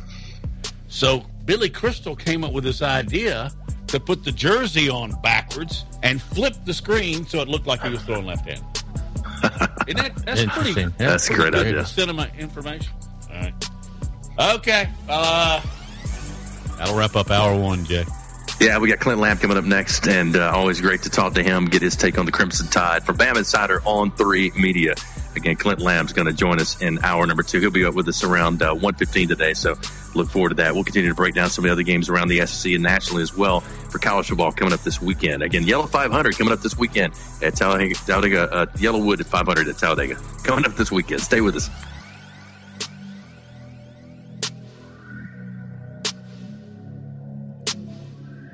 So Billy Crystal came up with this idea to put the jersey on backwards and flip the screen so it looked like he was throwing left-handed. Isn't that that's pretty? Interesting. Yeah. That's a great pretty idea. Cinema information. All right. Okay. Uh, that'll wrap up hour one, Jay. Yeah, we got Clint Lamb coming up next, and uh, always great to talk to him, get his take on the Crimson Tide from Bam Insider on Three Media. Again, Clint Lamb's going to join us in hour number two. He'll be up with us around uh, 1.15 today, so look forward to that. We'll continue to break down some of the other games around the SEC and nationally as well for college football coming up this weekend. Again, Yellow 500 coming up this weekend at Talladega, Talladega uh, YellaWood at 500 at Talladega coming up this weekend. Stay with us.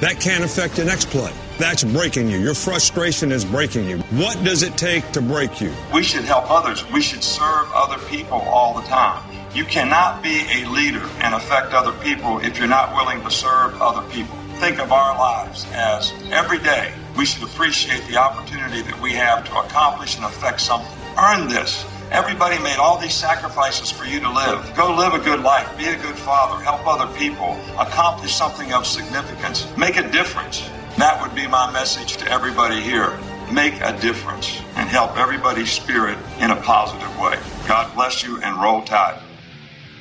that can't affect the next play. That's breaking you. Your frustration is breaking you. What does it take to break you? We should help others. We should serve other people all the time. You cannot be a leader and affect other people if you're not willing to serve other people. Think of our lives as every day we should appreciate the opportunity that we have to accomplish and affect something. Earn this. Everybody made all these sacrifices for you to live. Go live a good life. Be a good father. Help other people. Accomplish something of significance. Make a difference. That would be my message to everybody here. Make a difference and help everybody's spirit in a positive way. God bless you and roll tide.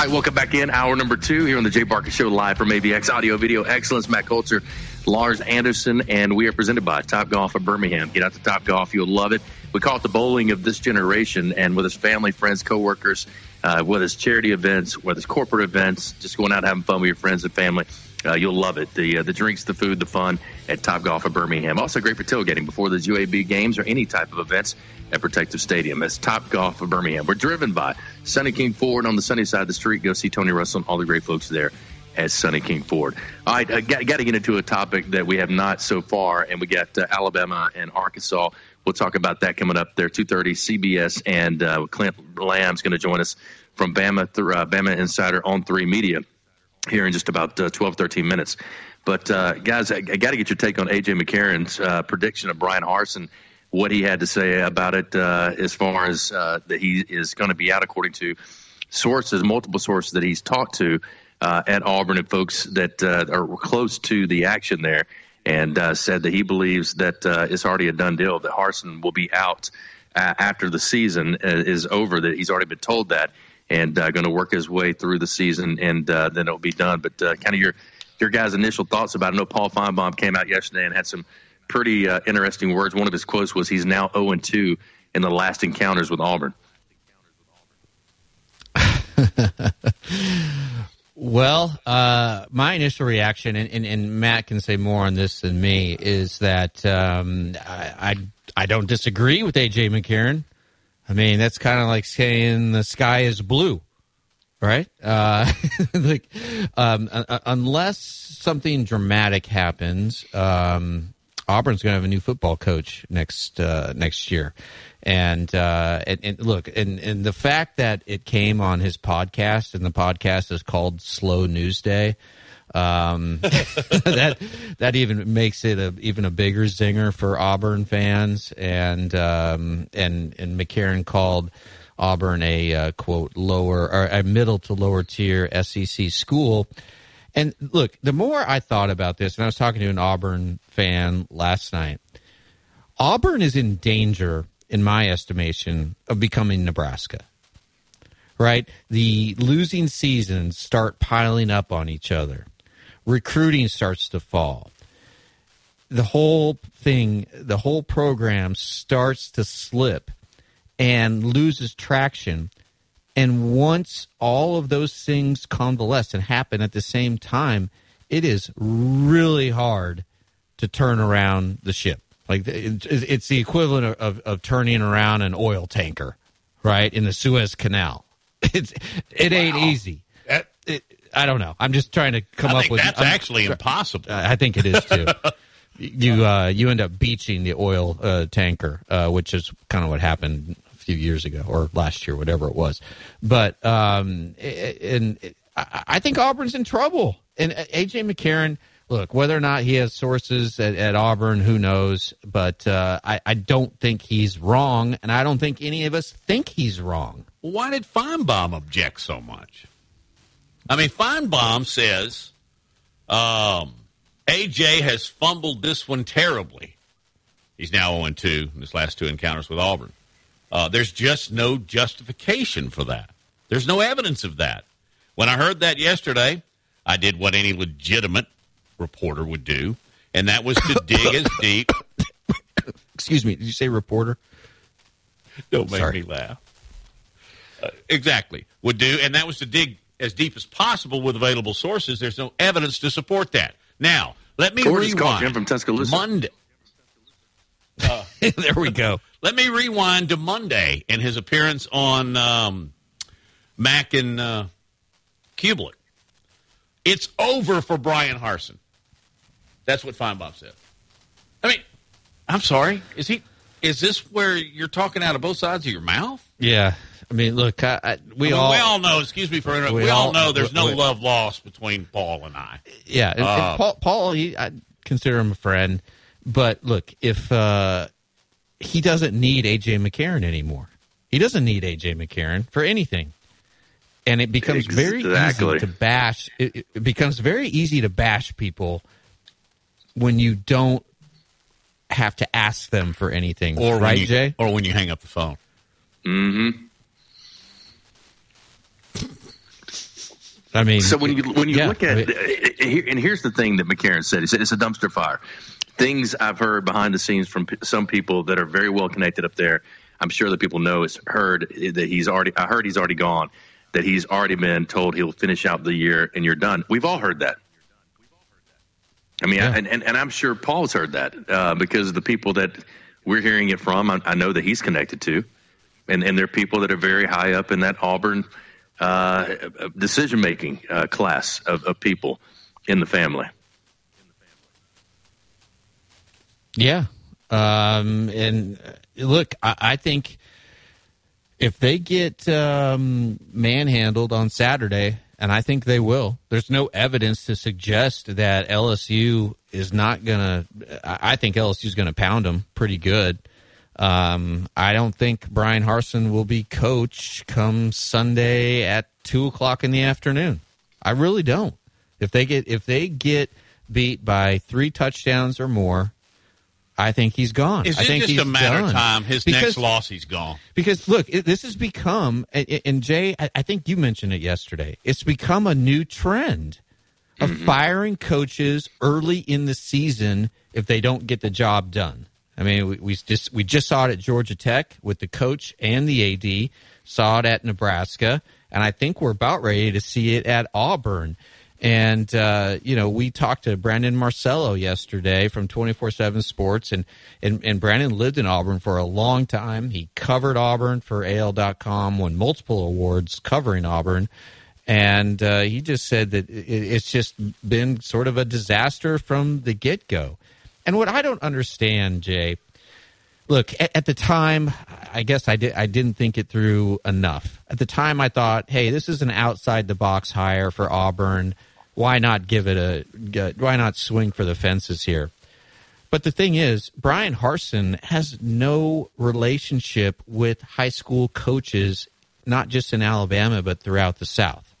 All right, welcome back in. Hour number two here on the Jay Barker Show, live from AVX Audio Video Excellence. Matt Coulter, Lars Anderson, and we are presented by Top Golf of Birmingham. Get out to Top Golf, you'll love it. We call it the bowling of this generation, and with his family, friends, coworkers, uh, whether it's charity events, whether it's corporate events, just going out having fun with your friends and family. Uh, you'll love it. The uh, the drinks, the food, the fun at Top Golf of Birmingham. Also great for tailgating before the UAB games or any type of events at Protective Stadium. It's Top Golf of Birmingham. We're driven by Sunny King Ford on the sunny side of the street. Go see Tony Russell and all the great folks there at Sunny King Ford. All right, I got, got to get into a topic that we have not so far, and we got uh, Alabama and Arkansas. We'll talk about that coming up there. 2.30 CBS and uh, Clint Lamb's going to join us from Bama, th- uh, Bama Insider on 3 Media here in just about uh, 12, 13 minutes. But, uh, guys, I, I got to get your take on A.J. McCarron's uh, prediction of Bryan Harsin, what he had to say about it uh, as far as uh, that he is going to be out, according to sources, multiple sources that he's talked to uh, at Auburn and folks that uh, are close to the action there, and said that he believes that it's already a done deal, that Harsin will be out after the season is over, that he's already been told that and uh, going to work his way through the season, and uh, then it'll be done. But uh, kind of your your guys' initial thoughts about it. I know Paul Finebaum came out yesterday and had some pretty uh, interesting words. One of his quotes was, "He's now 0 and 2 in the last encounters with Auburn." Well, uh, my initial reaction, and, and, and, Matt can say more on this than me, is that um, I, I, I don't disagree with AJ McCarron. I mean, that's kind of like saying the sky is blue, right? Uh, like, um, unless something dramatic happens, um, Auburn's going to have a new football coach next uh, next year, and, uh, and, and look, and and the fact that it came on his podcast, and the podcast is called Slow News Day. Um, that that even makes it a even a bigger zinger for Auburn fans, and um, and and McCarron called Auburn a uh, quote lower or a middle to lower tier SEC school. And look, the more I thought about this, and I was talking to an Auburn fan last night, Auburn is in danger, in my estimation, of becoming Nebraska. Right? The losing seasons start piling up on each other. Recruiting starts to fall. The whole thing, the whole program starts to slip and loses traction and once all of those things convalesce and happen at the same time, it is really hard to turn around the ship. Like it's the equivalent of, of, of turning around an oil tanker, right in the Suez Canal. It's it ain't easy. That, it, I don't know. I'm just trying to come I up with. That's I'm, actually impossible. I think it is too. you uh, you end up beaching the oil uh, tanker, uh, which is kind of what happened a few years ago or last year, whatever it was. But um, and I think Auburn's in trouble. And uh, AJ McCarron look, whether or not he has sources at, at Auburn, who knows? But uh, I, I, don't think he's wrong, and I don't think any of us think he's wrong. Why did Finebaum object so much? I mean, Finebaum says um, AJ has fumbled this one terribly. He's now 0 2 in his last two encounters with Auburn. Uh, there's just no justification for that. There's no evidence of that. When I heard that yesterday, I did what any legitimate reporter would do, and that was to dig as deep. Excuse me, did you say reporter? Don't make Sorry. me laugh. Uh, exactly. Would do, and that was to dig as deep as possible with available sources. There's no evidence to support that. Now, let me or rewind. Jim from Tuscaloosa. Monday. Uh, there we go. Let me rewind to Monday and his appearance on um, Mac and uh, Cubelic. It's over for Bryan Harsin. That's what Finebaum said. I mean, I'm sorry. Is he? Is this where you're talking out of both sides of your mouth? Yeah. I mean, look, I, I, we I mean, all we all know. Excuse me for interrupting. We, we all, all, know there's no we, love lost between Paul and I. Yeah, and, uh, and Paul, Paul, he, I consider him a friend, but look, if uh, he doesn't need AJ McCarron anymore, he doesn't need AJ McCarron for anything and it becomes exactly. very easy to bash. It, it, becomes very easy to bash people when you don't have to ask them for anything, or right, you, Jay? Or when you hang up the phone. Mm-hmm. I mean, so when you when you yeah, look at and here's the thing that McCarron said: he said it's a dumpster fire. Things I've heard behind the scenes from some people that are very well connected up there. I'm sure that people know has heard that he's already. I heard he's already gone that he's already been told he'll finish out the year and you're done. We've all heard that. I mean, yeah. I, and, and I'm sure Paul's heard that uh, because the people that we're hearing it from, I, I, know that he's connected to, and and there are people that are very high up in that Auburn uh, decision making uh, class of, of people in the family. Yeah, um, and uh, look, I, I think if they get um, manhandled on Saturday, and I think they will, there's no evidence to suggest that LSU is not going to. I think LSU is going to pound them pretty good. Um, I don't think Bryan Harsin will be coach come Sunday at two o'clock in the afternoon. I really don't. If they get if they get beat by three touchdowns or more, I think he's gone. Is I think just he's a matter done. of time? His because, next loss, he's gone. Because look, it, this has become, and Jay, I think you mentioned it yesterday. It's become a new trend of mm-hmm. firing coaches early in the season if they don't get the job done. I mean, we, we just we just saw it at Georgia Tech with the coach and the AD. Saw it at Nebraska, and I think we're about ready to see it at Auburn. And, uh, you know, we talked to Brandon Marcello yesterday from 24 7 Sports, and, and, and Brandon lived in Auburn for a long time. He covered Auburn for AL.com, won multiple awards covering Auburn. And uh, he just said that it's just been sort of a disaster from the get go. And what I don't understand, Jay, look at, at, the time i guess i did i didn't think it through enough at the time i thought hey this is an outside the box hire for auburn why not give it a why not swing for the fences here? But the thing is, bryan harsin has no relationship with high school coaches, not just in Alabama, but throughout the South.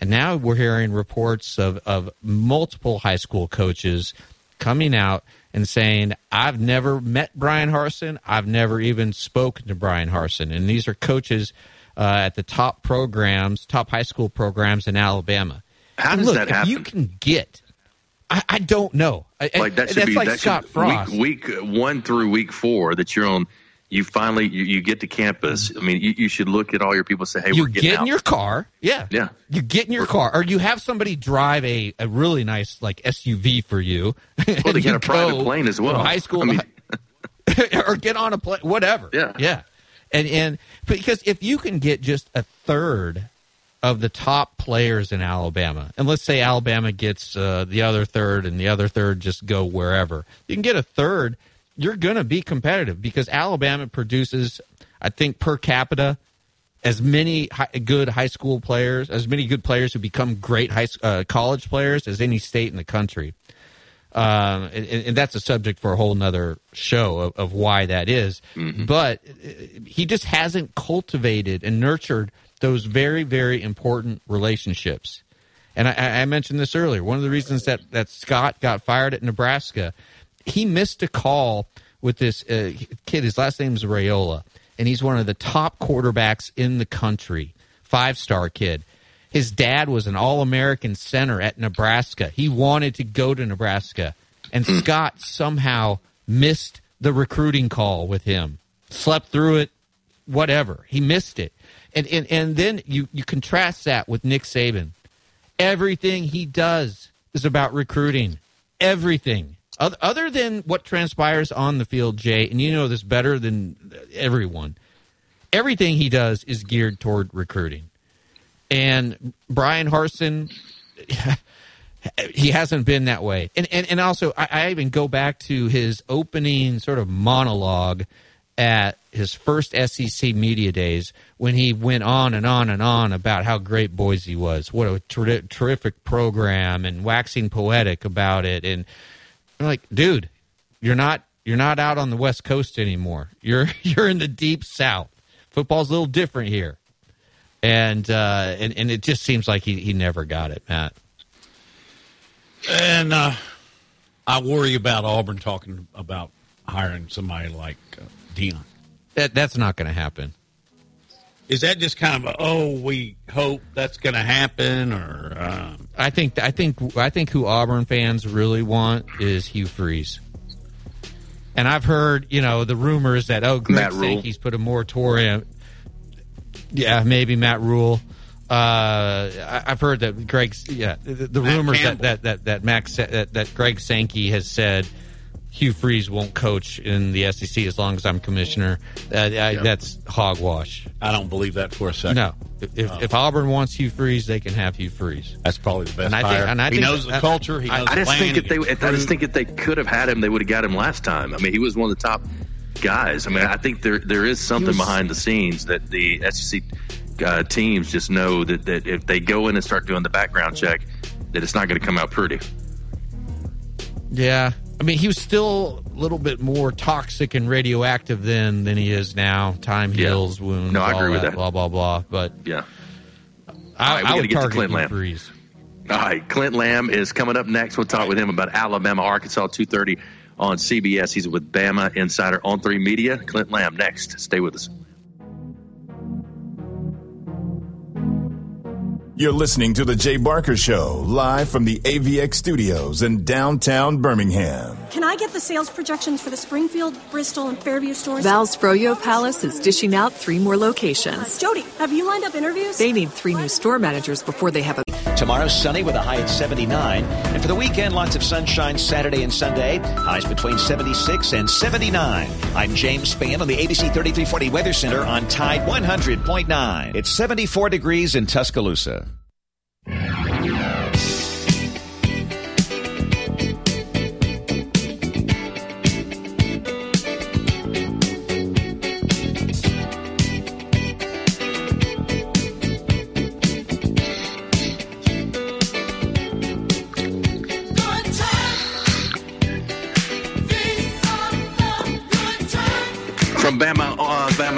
And now we're hearing reports of, of multiple high school coaches coming out and saying, I've never met Bryan Harsin. I've never even spoken to Bryan Harsin. And these are coaches uh, at the top programs, top high school programs in Alabama. How does look, that happen? you can get, I, I don't know. Like that should be like that Scott should, Frost. Week, week one through week four that you're on you finally you, you get to campus. I mean, you, you should look at all your people and say, "Hey, you we're getting get out." in your car. Yeah, yeah. You get in your car, or you have somebody drive a, a really nice like SUV for you. Well, they get a private plane as well. High school, I mean- or get on a plane, whatever. Yeah, yeah. And and because if you can get just a third of the top players in Alabama, and let's say Alabama gets uh, the other third, and the other third just go wherever, you can get a third. You're going to be competitive because Alabama produces, I think, per capita as many high, good high school players, as many good players who become great high uh, college players as any state in the country. Um, and, and that's a subject for a whole nother show of, of why that is. But uh, he just hasn't cultivated and nurtured those very, very important relationships. And I, I mentioned this earlier. One of the reasons that, that Scott got fired at Nebraska, he missed a call with this uh, kid. His last name is Raiola, and he's one of the top quarterbacks in the country, five star kid. His dad was an All American center at Nebraska. He wanted to go to Nebraska, and Scott somehow missed the recruiting call with him, slept through it, whatever. He missed it. And, and, and then you, you contrast that with Nick Saban. Everything he does is about recruiting. Everything. Other, than what transpires on the field, Jay, and you know this better than everyone, everything he does is geared toward recruiting. And Bryan Harsin, he hasn't been that way. And and, and also, I, I even go back to his opening sort of monologue at his first SEC media days when he went on and on and on about how great Boise was, what a ter- terrific program, and waxing poetic about it. And I'm like, dude, you're not you're not out on the West Coast anymore. You're you're in the deep South. Football's a little different here, and uh, and and it just seems like he he never got it, Matt. And uh, I worry about Auburn talking about hiring somebody like uh, Deion. That that's not going to happen. Is that just kind of a, oh we hope that's going to happen or um, I think I think I think who Auburn fans really want is Hugh Freeze. And I've heard, you know, the rumors that oh, Greg Sankey's put a moratorium. Yeah, maybe Matt Rhule. Uh, I, I've heard that Greg's yeah the, the rumors that, that that that Max that, that Greg Sankey has said Hugh Freeze won't coach in the SEC as long as I'm commissioner. Uh, I, That's hogwash. I don't believe that for a second. No, if, if Auburn wants Hugh Freeze, they can have Hugh Freeze. That's probably the best And I think- hire. and I he think- knows the culture. He I- knows I the just plan. think if they, if, I just think if they could have had him, they would have got him last time. I mean, he was one of the top guys. I mean, I think there there is something was- behind the scenes that the SEC uh, teams just know that, that if they go in and start doing the background check, that it's not going to come out pretty. Yeah. I mean, he was still a little bit more toxic and radioactive then than he is now. Time Yeah. heals wounds. No, I agree with that. Blah blah blah. But Yeah. I, right, I would get to Clint Lamb. All right, Clint Lamb is coming up next. We'll talk with him about Alabama, Arkansas, two thirty on CBS. He's with Bama Insider on Three Media. Clint Lamb next. Stay with us. You're listening to The Jay Barker Show, live from the AVX studios in downtown Birmingham. Can I get the sales projections for the Springfield, Bristol, and Fairview stores? Val's Froyo Palace is dishing out three more locations. Jody, have you lined up interviews? They need three new store managers before they have a. Tomorrow, sunny with a high at 79. And for the weekend, lots of sunshine Saturday and Sunday. Highs between 76 and 79. I'm James Spann on the ABC 3340 Weather Center on Tide 100.9. It's 74 degrees in Tuscaloosa.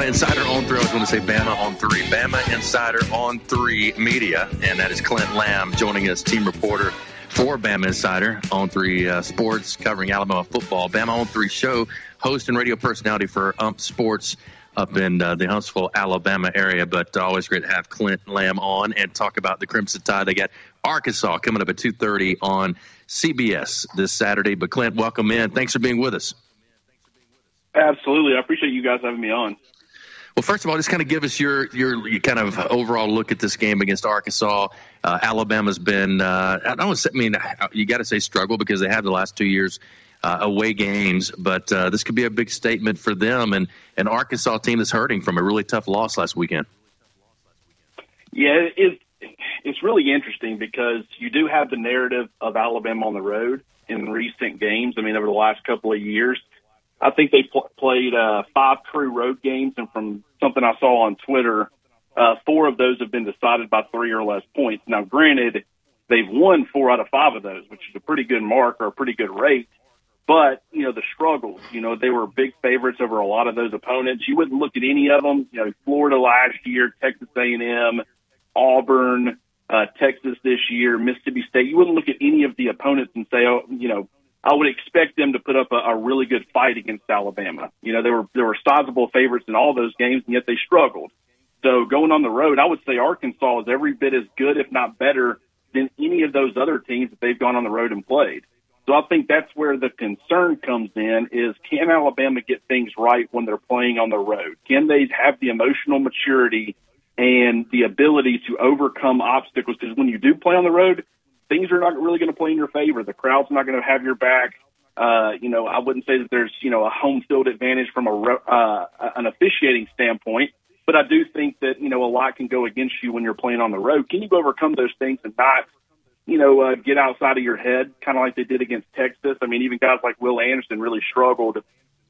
Insider on three. I was going to say Bama on three. Bama Insider on three media, and that is Clint Lamb joining us, team reporter for Bama Insider on three uh, sports, covering Alabama football. Bama on three show, host and radio personality for Ump Sports up in uh, the Huntsville, Alabama area. But uh, always great to have Clint Lamb on and talk about the Crimson Tide. They got Arkansas coming up at two thirty on CBS this Saturday. But Clint, welcome in. Thanks for being with us. Absolutely. I appreciate you guys having me on. Well, first of all, just kind of give us your your, your kind of overall look at this game against Arkansas. Uh, Alabama's been, uh, I don't I mean, you got to say struggle because they have the last two years uh, away games, but uh, this could be a big statement for them and an Arkansas team that's hurting from a really tough loss last weekend. Yeah, it's it's really interesting because you do have the narrative of Alabama on the road in recent games. I mean, over the last couple of years, I think they pl- played uh, five true road games, and from something I saw on Twitter, uh, four of those have been decided by three or less points. Now, granted, they've won four out of five of those, which is a pretty good mark or a pretty good rate. But you know the struggles. You know they were big favorites over a lot of those opponents. You wouldn't look at any of them. You know Florida last year, Texas A&M, Auburn, uh, Texas this year, Mississippi State. You wouldn't look at any of the opponents and say, oh, you know, I would expect them to put up a, a really good fight against Alabama. You know, they were there were sizable favorites in all those games, and yet they struggled. So going on the road, I would say Arkansas is every bit as good, if not better, than any of those other teams that they've gone on the road and played. So I think that's where the concern comes in is can Alabama get things right when they're playing on the road? Can they have the emotional maturity and the ability to overcome obstacles? Because when you do play on the road, things are not really going to play in your favor. The crowd's not going to have your back. Uh, you know, I wouldn't say that there's, you know, a home field advantage from a, uh, an officiating standpoint, but I do think that, you know, a lot can go against you when you're playing on the road. Can you overcome those things and not, you know, uh, get outside of your head, kind of like they did against Texas? I mean, even guys like Will Anderson really struggled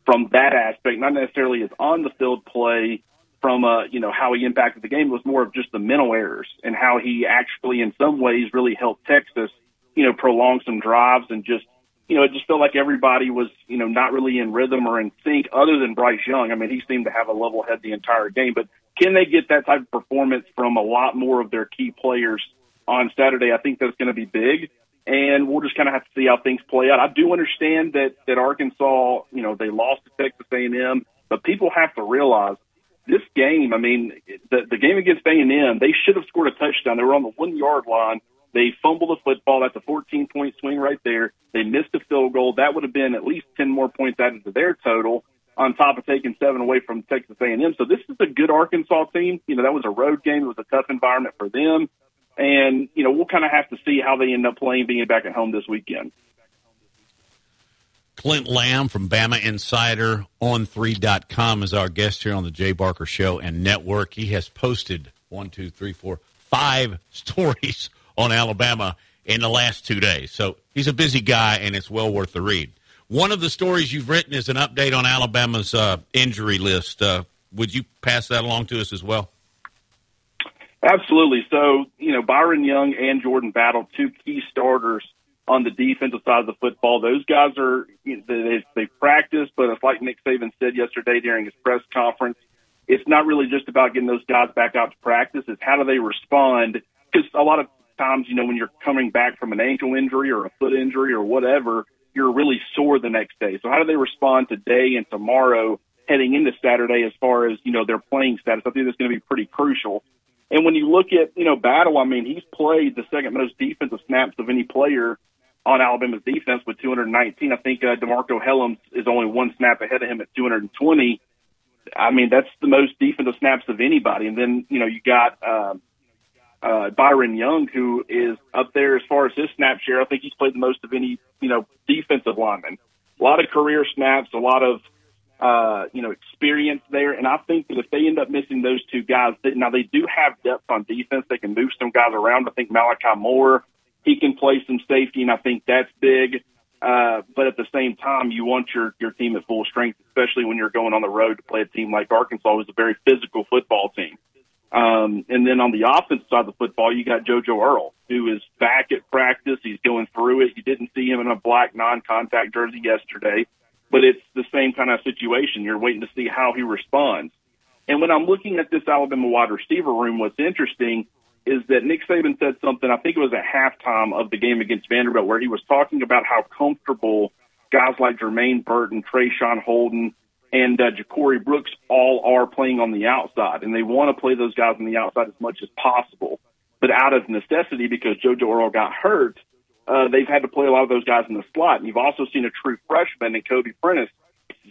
from that aspect, not necessarily as on the field play, from uh, you know how he impacted the game. Was more of just the mental errors and how he actually, in some ways, really helped Texas, you know, prolong some drives and just you know it just felt like everybody was you know not really in rhythm or in sync, other than Bryce Young. I mean, he seemed to have a level head the entire game, but can they get that type of performance from a lot more of their key players on Saturday? I think that's going to be big. And we'll just kind of have to see how things play out. I do understand that that Arkansas, you know, they lost to Texas A&M, but people have to realize this game, I mean, the, the game against A&M, they should have scored a touchdown. They were on the one yard line. They fumbled the football. That's a 14 point swing right there. They missed a field goal. That would have been at least 10 more points added to their total on top of taking seven away from Texas A&M. So this is a good Arkansas team. You know, that was a road game. It was a tough environment for them. And, you know, we'll kind of have to see how they end up playing being back at home this weekend. Clint Lamb from Bama Insider on 3.com is our guest here on the Jay Barker Show and Network. He has posted one, two, three, four, five stories on Alabama in the last two days. So he's a busy guy, and it's well worth the read. One of the stories you've written is an update on Alabama's uh, injury list. Uh, would you pass that along to us as well? Absolutely. So, you know, Byron Young and Jordan Battle, two key starters on the defensive side of the football. Those guys are they they practice, but it's like Nick Saban said yesterday during his press conference. It's not really just about getting those guys back out to practice. It's how do they respond? Because a lot of times, you know, when you're coming back from an ankle injury or a foot injury or whatever, you're really sore the next day. So how do they respond today and tomorrow heading into Saturday as far as, you know, their playing status? I think that's going to be pretty crucial. And when you look at, you know, Battle, I mean, he's played the second most defensive snaps of any player on Alabama's defense with 219. I think uh, DeMarcco Hellams is only one snap ahead of him at 220. I mean, that's the most defensive snaps of anybody. And then, you know, you got uh, uh, Byron Young, who is up there as far as his snap share. I think he's played the most of any, you know, defensive lineman. A lot of career snaps, a lot of, uh, you know, experience there. And I think that if they end up missing those two guys, that, now they do have depth on defense. They can move some guys around. I think Malachi Moore he can play some safety, and I think that's big. Uh, but at the same time, you want your your team at full strength, especially when you're going on the road to play a team like Arkansas, who's a very physical football team. Um, and then on the offensive side of the football, you got JoJo Earle, who is back at practice. He's going through it. You didn't see him in a black non-contact jersey yesterday, but it's the same kind of situation. You're waiting to see how he responds. And when I'm looking at this Alabama wide receiver room, what's interesting is that Nick Saban said something, I think it was at halftime of the game against Vanderbilt, where he was talking about how comfortable guys like Jermaine Burton, Traeshon Holden, and uh, Ja'Corey Brooks all are playing on the outside, and they want to play those guys on the outside as much as possible. But out of necessity, because JoJo Earle got hurt, uh, they've had to play a lot of those guys in the slot. And you've also seen a true freshman in Kobe Prentice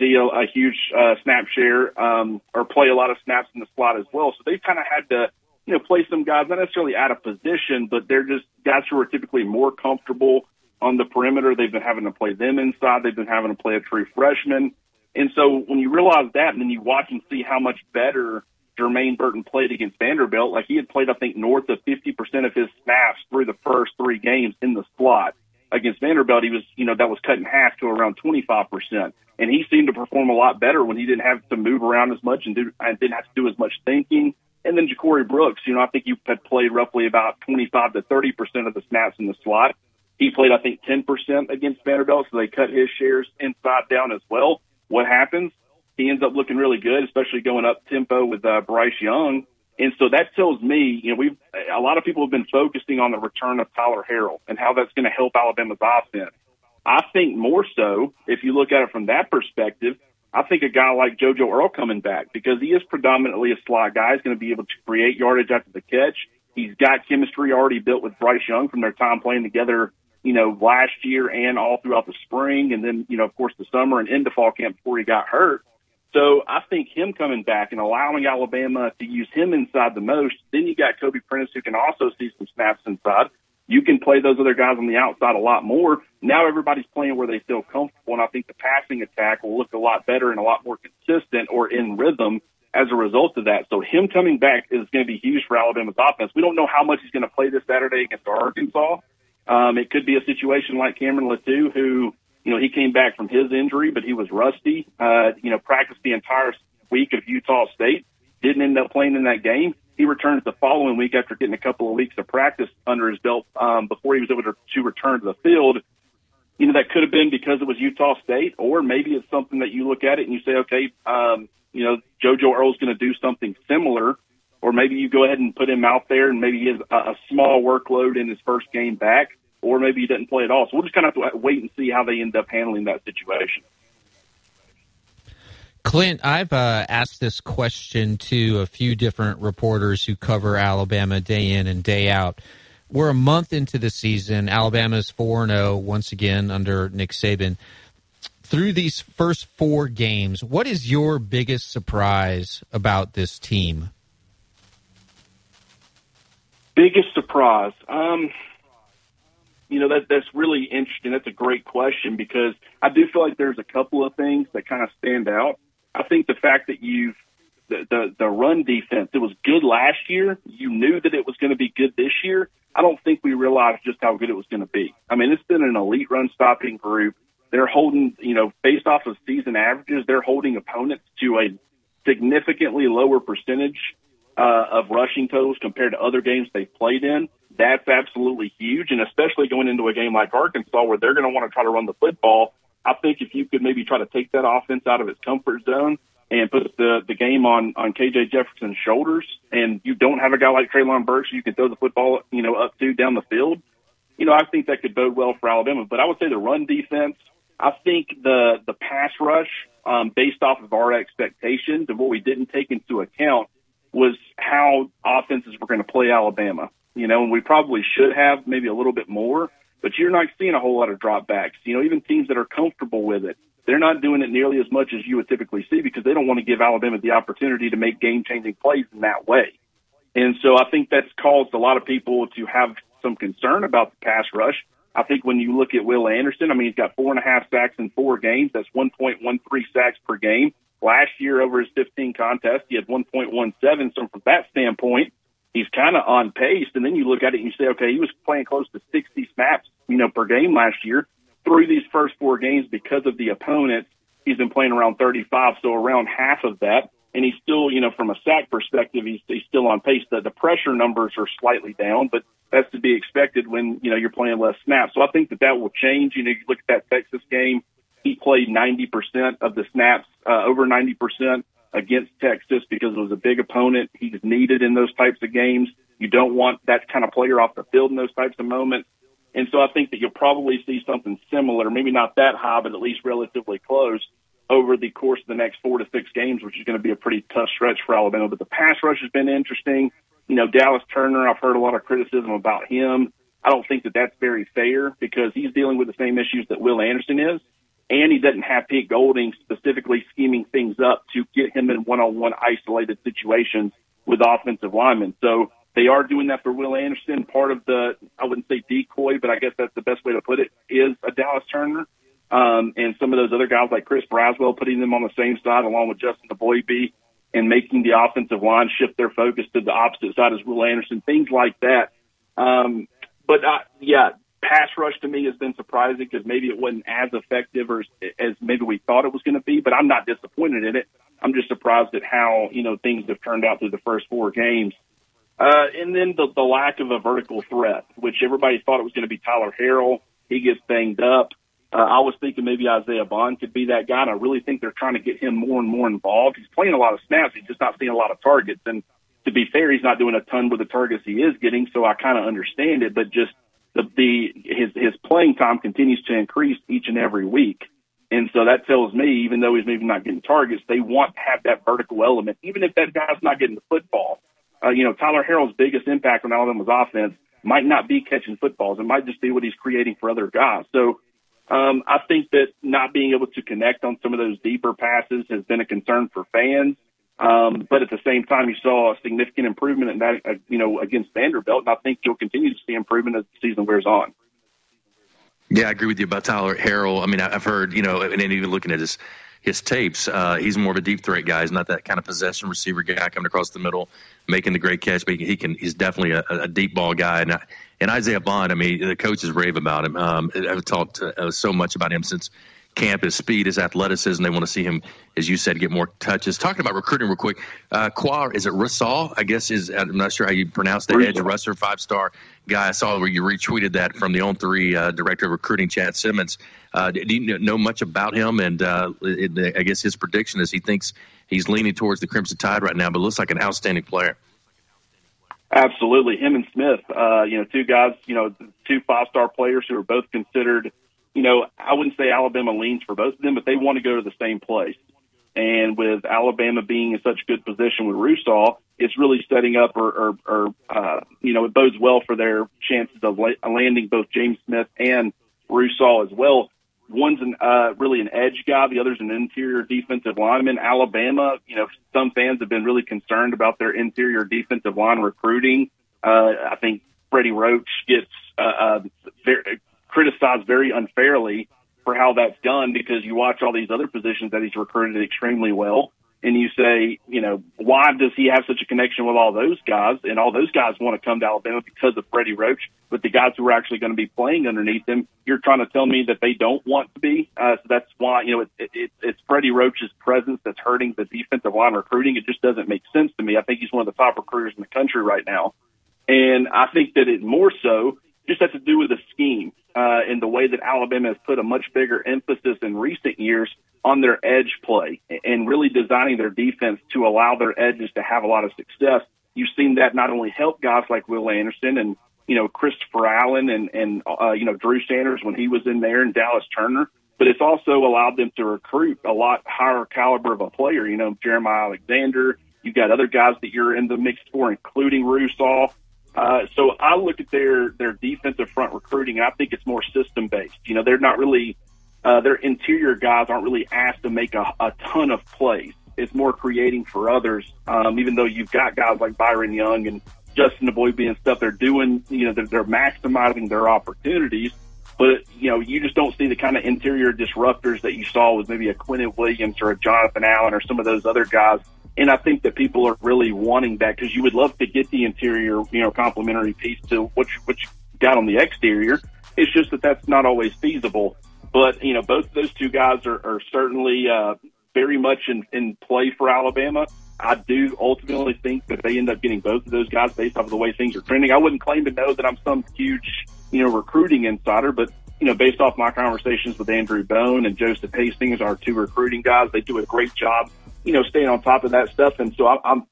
a, a huge uh, snap share um, or play a lot of snaps in the slot as well. So they've kind of had to, you know, play some guys not necessarily out of position, but they're just guys who are typically more comfortable on the perimeter. They've been having to play them inside. They've been having to play a true freshman. And so when you realize that, and then you watch and see how much better Jermaine Burton played against Vanderbilt, like he had played, I think, north of 50% of his snaps through the first three games in the slot. Against Vanderbilt, he was, you know, that was cut in half to around 25%. And he seemed to perform a lot better when he didn't have to move around as much and, do, and didn't have to do as much thinking. And then Ja'Corey Brooks, you know, I think he had played roughly about 25 to 30% of the snaps in the slot. He played, I think, 10% against Vanderbilt, so they cut his shares inside down as well. What happens? He ends up looking really good, especially going up tempo with uh, Bryce Young. And so that tells me, you know, we've a lot of people have been focusing on the return of Tyler Harrell and how that's going to help Alabama's offense. I think more so, if you look at it from that perspective, I think a guy like JoJo Earle coming back because he is predominantly a slot guy He's going to be able to create yardage after the catch. He's got chemistry already built with Bryce Young from their time playing together, you know, last year and all throughout the spring, and then you know, of course, the summer and into fall camp before he got hurt. So I think him coming back and allowing Alabama to use him inside the most. Then you got Kobe Prentice who can also see some snaps inside. You can play those other guys on the outside a lot more. Now everybody's playing where they feel comfortable, and I think the passing attack will look a lot better and a lot more consistent or in rhythm as a result of that. So him coming back is going to be huge for Alabama's offense. We don't know how much he's going to play this Saturday against Arkansas. Um, it could be a situation like Cameron Latu, who you know, he came back from his injury, but he was rusty. Uh, you know, practiced the entire week of Utah State. Didn't end up playing in that game. He returns the following week after getting a couple of weeks of practice under his belt um, before he was able to, to return to the field. You know, that could have been because it was Utah State, or maybe it's something that you look at it and you say, okay, um, you know, JoJo Earle's going to do something similar, or maybe you go ahead and put him out there and maybe he has a, a small workload in his first game back or maybe he doesn't play at all. So we'll just kind of have to wait and see how they end up handling that situation. Clint, I've uh, asked this question to a few different reporters who cover Alabama day in and day out. We're a month into the season. Alabama's 4 0 once again under Nick Saban. Through these first four games, what is your biggest surprise about this team? Biggest surprise? Um, you know, that that's really interesting. That's a great question because I do feel like there's a couple of things that kind of stand out. I think the fact that you've the, the the run defense it was good last year. You knew that it was going to be good this year. I don't think we realized just how good it was going to be. I mean, it's been an elite run stopping group. They're holding, you know, based off of season averages, they're holding opponents to a significantly lower percentage uh, of rushing totals compared to other games they've played in that's absolutely huge. And especially going into a game like Arkansas where they're going to want to try to run the football. I think if you could maybe try to take that offense out of its comfort zone and put the the game on on KJ Jefferson's shoulders, and you don't have a guy like Treylon Burks you can throw the football you know up to down the field, you know I think that could bode well for Alabama. But I would say the run defense. I think the the pass rush, um, based off of our expectations and what we didn't take into account, was how offenses were going to play Alabama you know, and we probably should have maybe a little bit more, but you're not seeing a whole lot of dropbacks. You know, even teams that are comfortable with it, they're not doing it nearly as much as you would typically see because they don't want to give Alabama the opportunity to make game changing plays in that way. And so I think that's caused a lot of people to have some concern about the pass rush. I think when you look at Will Anderson, I mean, he's got four and a half sacks in four games. That's 1.13 sacks per game. Last year, over his 15 contests, he had 1.17. So from that standpoint, he's kind of on pace. And then you look at it and you say, okay, he was playing close to 60 snaps, you know, per game last year. Through these first four games, because of the opponent, he's been playing around 35, so around half of that. And he's still, you know, from a sack perspective, he's, he's still on pace. The, the pressure numbers are slightly down, but that's to be expected when, you know, you're playing less snaps. So I think that that will change. You know, you look at that Texas game, he played 90% of the snaps, uh, over 90% against Texas because it was a big opponent. He's needed in those types of games. You don't want that kind of player off the field in those types of moments. And so I think that you'll probably see something similar, maybe not that high, but at least relatively close over the course of the next four to six games, which is going to be a pretty tough stretch for Alabama. But the pass rush has been interesting. You know, Dallas Turner, I've heard a lot of criticism about him. I don't think that that's very fair because he's dealing with the same issues that Will Anderson is. And he doesn't have Pete Golding specifically scheming things up to get him in one-on-one isolated situations with offensive linemen. So they are doing that for Will Anderson. Part of the, I wouldn't say decoy, but I guess that's the best way to put it, is a Dallas Turner. Um, and some of those other guys like Chris Braswell, putting them on the same side along with Justin Eboigbe and making the offensive line shift their focus to the opposite side as Will Anderson, things like that. Um, but uh, yeah, pass rush to me has been surprising because maybe it wasn't as effective or as, as maybe we thought it was going to be. But I'm not disappointed in it. I'm just surprised at how you know things have turned out through the first four games. Uh, and then the, the lack of a vertical threat, which everybody thought it was going to be Tyler Harrell. He gets banged up. Uh, I was thinking maybe Isaiah Bond could be that guy, and I really think they're trying to get him more and more involved. He's playing a lot of snaps. He's just not seeing a lot of targets. And to be fair, he's not doing a ton with the targets he is getting, so I kind of understand it. But just the, the his his playing time continues to increase each and every week. And so that tells me, even though he's maybe not getting targets, they want to have that vertical element, even if that guy's not getting the football. Uh, you know, Tyler Harrell's biggest impact on Alabama's offense might not be catching footballs. It might just be what he's creating for other guys. So um, I think that not being able to connect on some of those deeper passes has been a concern for fans. Um, but at the same time, you saw a significant improvement in that, uh, you know, against Vanderbilt, and I think you'll continue to see improvement as the season wears on. Yeah, I agree with you about Tyler Harrell. I mean, I've heard, you know, and even looking at his his tapes, uh, he's more of a deep threat guy. He's not that kind of possession receiver guy coming across the middle, making the great catch. But he can, he's definitely a, a deep ball guy. And, and Isaiah Bond, I mean, the coaches rave about him. Um, I've talked uh, so much about him since camp, his speed, his athleticism. They want to see him, as you said, get more touches. Talking about recruiting real quick, uh, Quar, is it Russaw? I guess is I'm not sure how you pronounce the edge rusher, five star guy. I saw where you retweeted that from the On Three uh, director of recruiting, Chad Simmons. Uh, do you know much about him? And uh, it, I guess his prediction is he thinks he's leaning towards the Crimson Tide right now, but looks like an outstanding player. Absolutely, him and Smith, uh, you know, two guys, you know, two five star players who are both considered you know, I wouldn't say Alabama leans for both of them, but they want to go to the same place. And with Alabama being in such good position with Russaw, it's really setting up or, or, or uh, you know, it bodes well for their chances of landing both James Smith and Russaw as well. One's an, uh, really an edge guy. The other's an interior defensive lineman. Alabama, you know, some fans have been really concerned about their interior defensive line recruiting. Uh, I think Freddie Roach gets uh, uh, very, criticized very unfairly for how that's done because you watch all these other positions that he's recruited extremely well and you say, you know, why does he have such a connection with all those guys? And all those guys want to come to Alabama because of Freddie Roach, but the guys who are actually going to be playing underneath him, you're trying to tell me that they don't want to be. Uh, so that's why, you know, it, it, it, it's Freddie Roach's presence that's hurting the defensive line recruiting. It just doesn't make sense to me. I think he's one of the top recruiters in the country right now. And I think that it more so just has to do with the scheme uh, in the way that Alabama has put a much bigger emphasis in recent years on their edge play and really designing their defense to allow their edges to have a lot of success. You've seen that not only help guys like Will Anderson and you know Christopher Allen and and uh, you know Drew Sanders when he was in there and Dallas Turner, but it's also allowed them to recruit a lot higher caliber of a player. You know Jeremiah Alexander. You've got other guys that you're in the mix for, including Russaw. Uh, so I look at their their defensive front recruiting, and I think it's more system based. You know, they're not really uh, their interior guys aren't really asked to make a, a ton of plays. It's more creating for others. Um, even though you've got guys like Byron Young and Justin Eboigbe and stuff, they're doing you know they're, they're maximizing their opportunities. But you know, you just don't see the kind of interior disruptors that you saw with maybe a Quinnen Williams or a Jonathan Allen or some of those other guys and I think that people are really wanting that because you would love to get the interior, you know, complementary piece to what you, what you got on the exterior. It's just that that's not always feasible. But, you know, both those two guys are, are certainly uh, very much in, in play for Alabama. I do ultimately think that they end up getting both of those guys based off of the way things are trending. I wouldn't claim to know that I'm some huge, you know, recruiting insider, but you know, based off my conversations with Andrew Bone and Joseph Hastings, our two recruiting guys, they do a great job you know, staying on top of that stuff. And so I, I'm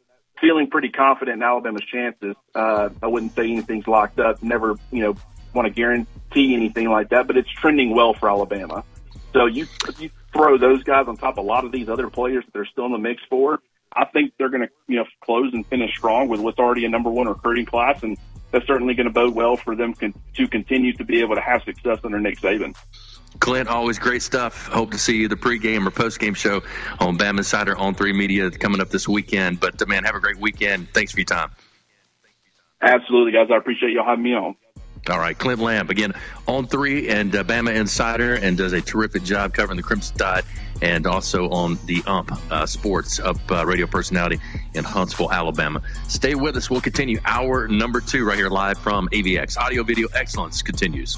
feeling pretty confident in Alabama's chances. Uh, I wouldn't say anything's locked up. Never, you know, want to guarantee anything like that, but it's trending well for Alabama. So you you throw those guys on top of a lot of these other players that they're still in the mix for. I think they're going to, you know, close and finish strong with what's already a number one recruiting class, and that's certainly going to bode well for them con- to continue to be able to have success under Nick Saban. Clint, always great stuff. Hope to see you the pregame or postgame show on Bama Insider on Three Media coming up this weekend. But uh, man, have a great weekend. Thanks for your time. Absolutely, guys. I appreciate y'all having me on. All right, Clint Lamb again on three and uh, Bama Insider, and does a terrific job covering the Crimson Tide, and also on the Ump uh, Sports Up uh, radio personality in Huntsville, Alabama. Stay with us. We'll continue our number two right here live from AVX. Audio Video Excellence continues.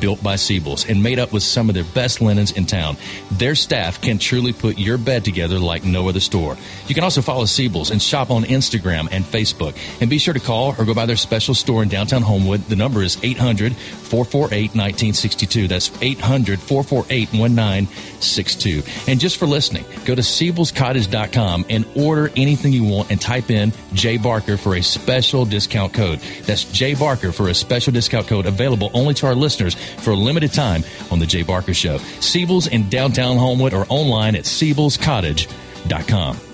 built by Seibels and made up with some of their best linens in town. Their staff can truly put your bed together like no other store. You can also follow Seibels and shop on Instagram and Facebook. And be sure to call or go by their special store in downtown Homewood. The number is 800 448 1962. That's 800 448 1962. And just for listening, go to SeibelsCottage.com and order anything you want and type in J Barker for a special discount code. That's J Barker for a special discount code available only to our listeners for a limited time on The Jay Barker Show. Seibels in downtown Homewood or online at SeibelsCottage.com.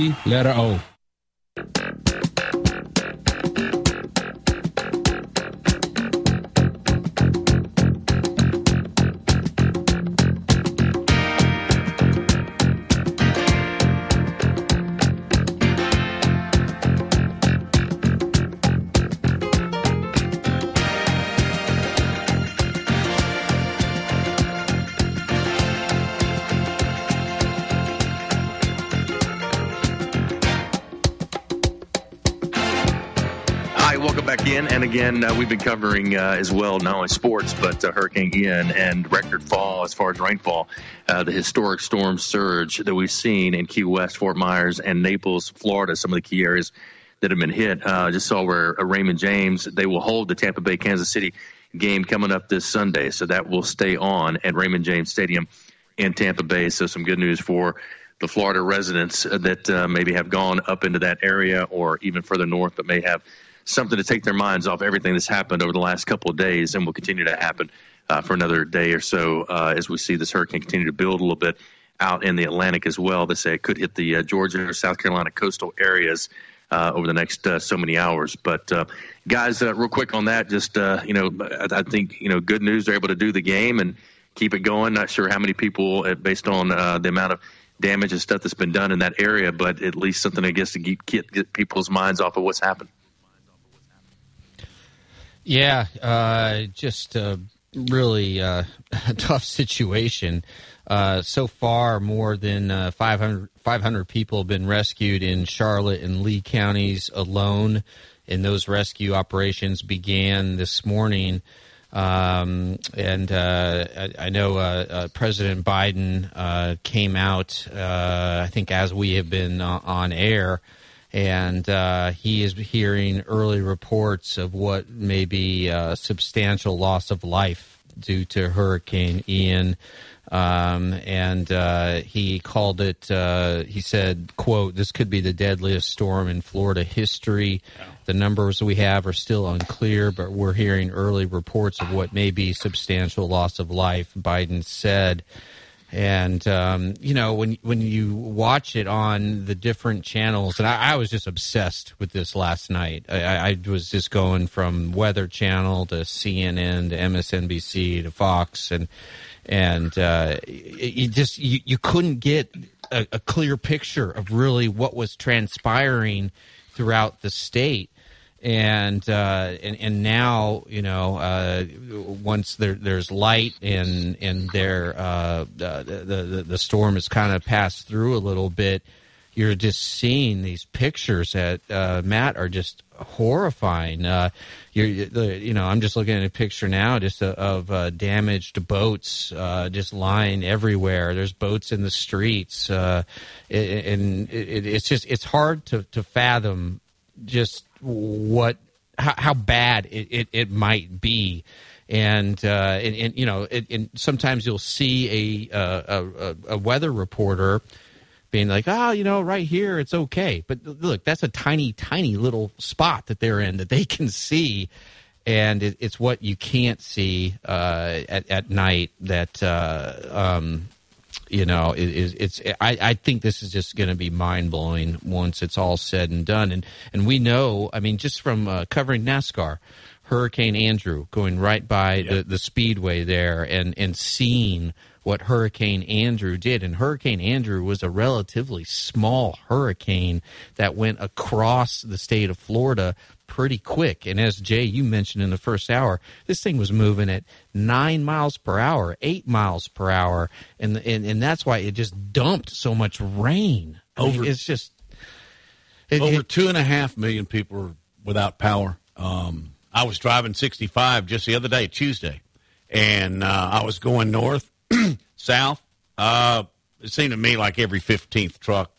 letter O. again, uh, we've been covering uh, as well not only sports but uh, Hurricane Ian and record fall as far as rainfall. Uh, the historic storm surge that we've seen in Key West, Fort Myers, and Naples, Florida, some of the key areas that have been hit. Uh, just saw where uh, Raymond James they will hold the Tampa Bay Kansas City game coming up this Sunday, so that will stay on at Raymond James Stadium in Tampa Bay. So some good news for the Florida residents that maybe have gone up into that area or even further north, but may have something to take their minds off everything that's happened over the last couple of days and will continue to happen uh, for another day or so uh, as we see this hurricane continue to build a little bit out in the Atlantic as well. They say it could hit the uh, Georgia or South Carolina coastal areas uh, over the next uh, so many hours. But uh, guys, real quick on that, just you know, I, think you know, good news they're able to do the game and keep it going. Not sure how many people, based on the amount of damage and stuff that's been done in that area, but at least something I guess to get, get people's minds off of what's happened. Yeah, uh, just a really uh, tough situation. Uh, so far, more than uh, 500, 500 people have been rescued in Charlotte and Lee counties alone, and those rescue operations began this morning. Um, and uh, I, I, know uh, uh, President Biden uh, came out, I think, as we have been on air, and uh, he is hearing early reports of what may be a substantial loss of life due to Hurricane Ian. Um, and uh, he called it. Uh, he said, "quote This could be the deadliest storm in Florida history. The numbers we have are still unclear, but we're hearing early reports of what may be substantial loss of life." Biden said. And um, you know when when you watch it on the different channels, and I, I was just obsessed with this last night. I, I, was just going from Weather Channel to CNN to MSNBC to Fox, and and uh, you just you, you couldn't get a, a clear picture of really what was transpiring throughout the state and uh, and and now you know uh, once there, there's light and and there uh, the, the the storm has kind of passed through a little bit, you're just seeing these pictures that uh, Matt are just horrifying. Uh, you're you know I'm just looking at a picture now just of uh, damaged boats just lying everywhere. There's boats in the streets, and it, it's just it's hard to to fathom just what how, how bad it, it, it, might be. And, uh, and, and you know, it, and sometimes you'll see a, a, a weather reporter being like, oh, you know, right here it's okay. But look, that's a tiny, tiny little spot that they're in that they can see. And it, it's what you can't see uh, at, at night that uh, um, you know, it, it, it's I, I think this is just going to be mind blowing once it's all said and done. And and we know, I mean, just from uh, covering NASCAR, Hurricane Andrew going right by yep. the, the speedway there and and seeing what Hurricane Andrew did. And Hurricane Andrew was a relatively small hurricane that went across the state of Florida pretty quick. And as Jay, you mentioned in the first hour, this thing was moving at nine miles per hour, eight miles per hour. And, and, and that's why it just dumped so much rain. I over, mean, it's just. It, over it, two and a half million people are without power. Um, I was driving 65 just the other day, Tuesday, and uh, I was going north, south. Uh, it seemed to me like every 15th truck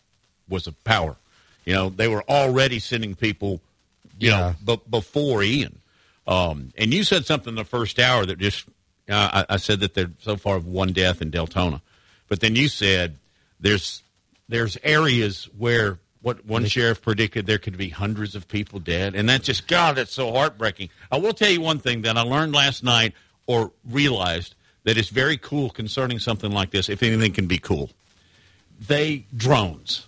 was a power. You know, they were already sending people you yeah. know, b- before Ian. Um, and you said something in the first hour that just, uh, I, I, said that there so far one death in Deltona, but then you said there's there's areas where what one sheriff predicted there could be hundreds of people dead, and that's just God, that's so heartbreaking. I will tell you one thing that I learned last night or realized that is very cool concerning something like this, if anything can be cool. They drones.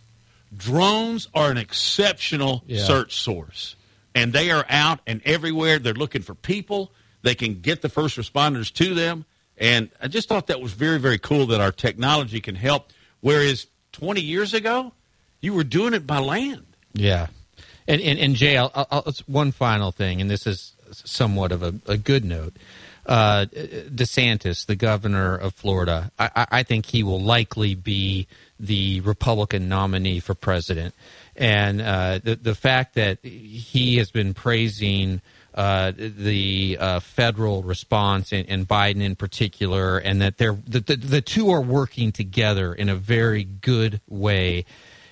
Drones are an exceptional yeah. search source and they are out and everywhere. They're looking for people. They can get the first responders to them. And I just thought that was very, very cool that our technology can help. Whereas 20 years ago, you were doing it by land. Yeah. And, and, and Jay, I'll, I'll, one final thing, and this is somewhat of a, a good note. Uh, DeSantis, the governor of Florida, I, I think he will likely be the Republican nominee for president and uh, the the fact that he has been praising uh, the uh, federal response and, and, Biden in particular, and that they're the, the, the two are working together in a very good way.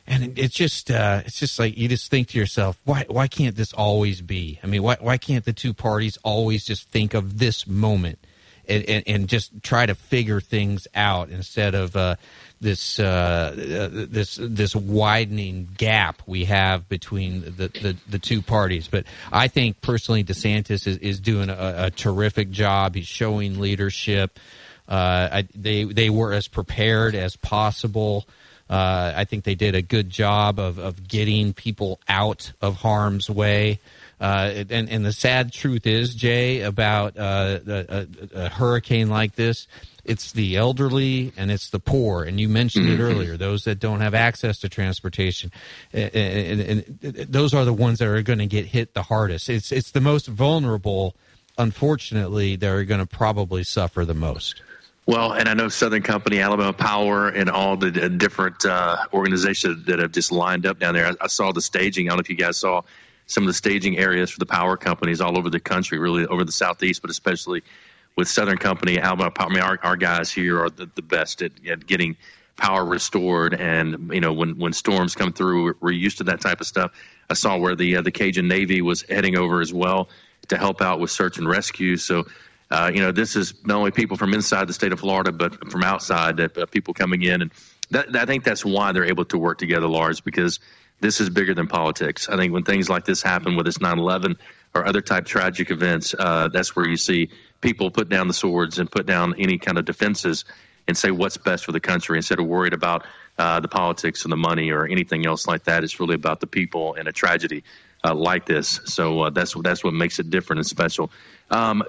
And it's just uh, it's just like you just think to yourself, why why can't this always be? I mean, why why can't the two parties always just think of this moment and, and, and just try to figure things out instead of uh, this uh, uh, this this widening gap we have between the, the, the, two parties. But I think personally, DeSantis is, is doing a, a terrific job. He's showing leadership. Uh, I, they they were as prepared as possible. Uh, I think they did a good job of, of getting people out of harm's way. Uh, and, and the sad truth is, Jay, about uh, a, a, hurricane like this, it's the elderly and it's the poor. And you mentioned mm-hmm. it earlier, those that don't have access to transportation. And, and, and those are the ones that are going to get hit the hardest. It's, it's the most vulnerable, unfortunately, that are going to probably suffer the most. Well, and I know Southern Company, Alabama Power, and all the different uh, organizations that have just lined up down there. I, I, saw the staging. I don't know if you guys saw some of the staging areas for the power companies all over the country, really over the southeast, but especially with Southern Company, Alabama Power. I mean, our, our guys here are the, the best at, at getting power restored. And you know, when when storms come through, we're, used to that type of stuff. I saw where the uh, the Cajun Navy was heading over as well to help out with search and rescue. So. Uh, you know, this is not only people from inside the state of Florida, but from outside, that uh, people coming in, and that, I think that's why they're able to work together, Lars, because this is bigger than politics. I think when things like this happen, whether it's 9/11 or other type tragic events, uh, that's where you see people put down the swords and put down any kind of defenses and say what's best for the country instead of worried about uh, the politics and the money or anything else like that. It's really about the people and a tragedy uh, like this. So uh, that's that's what makes it different and special. Um,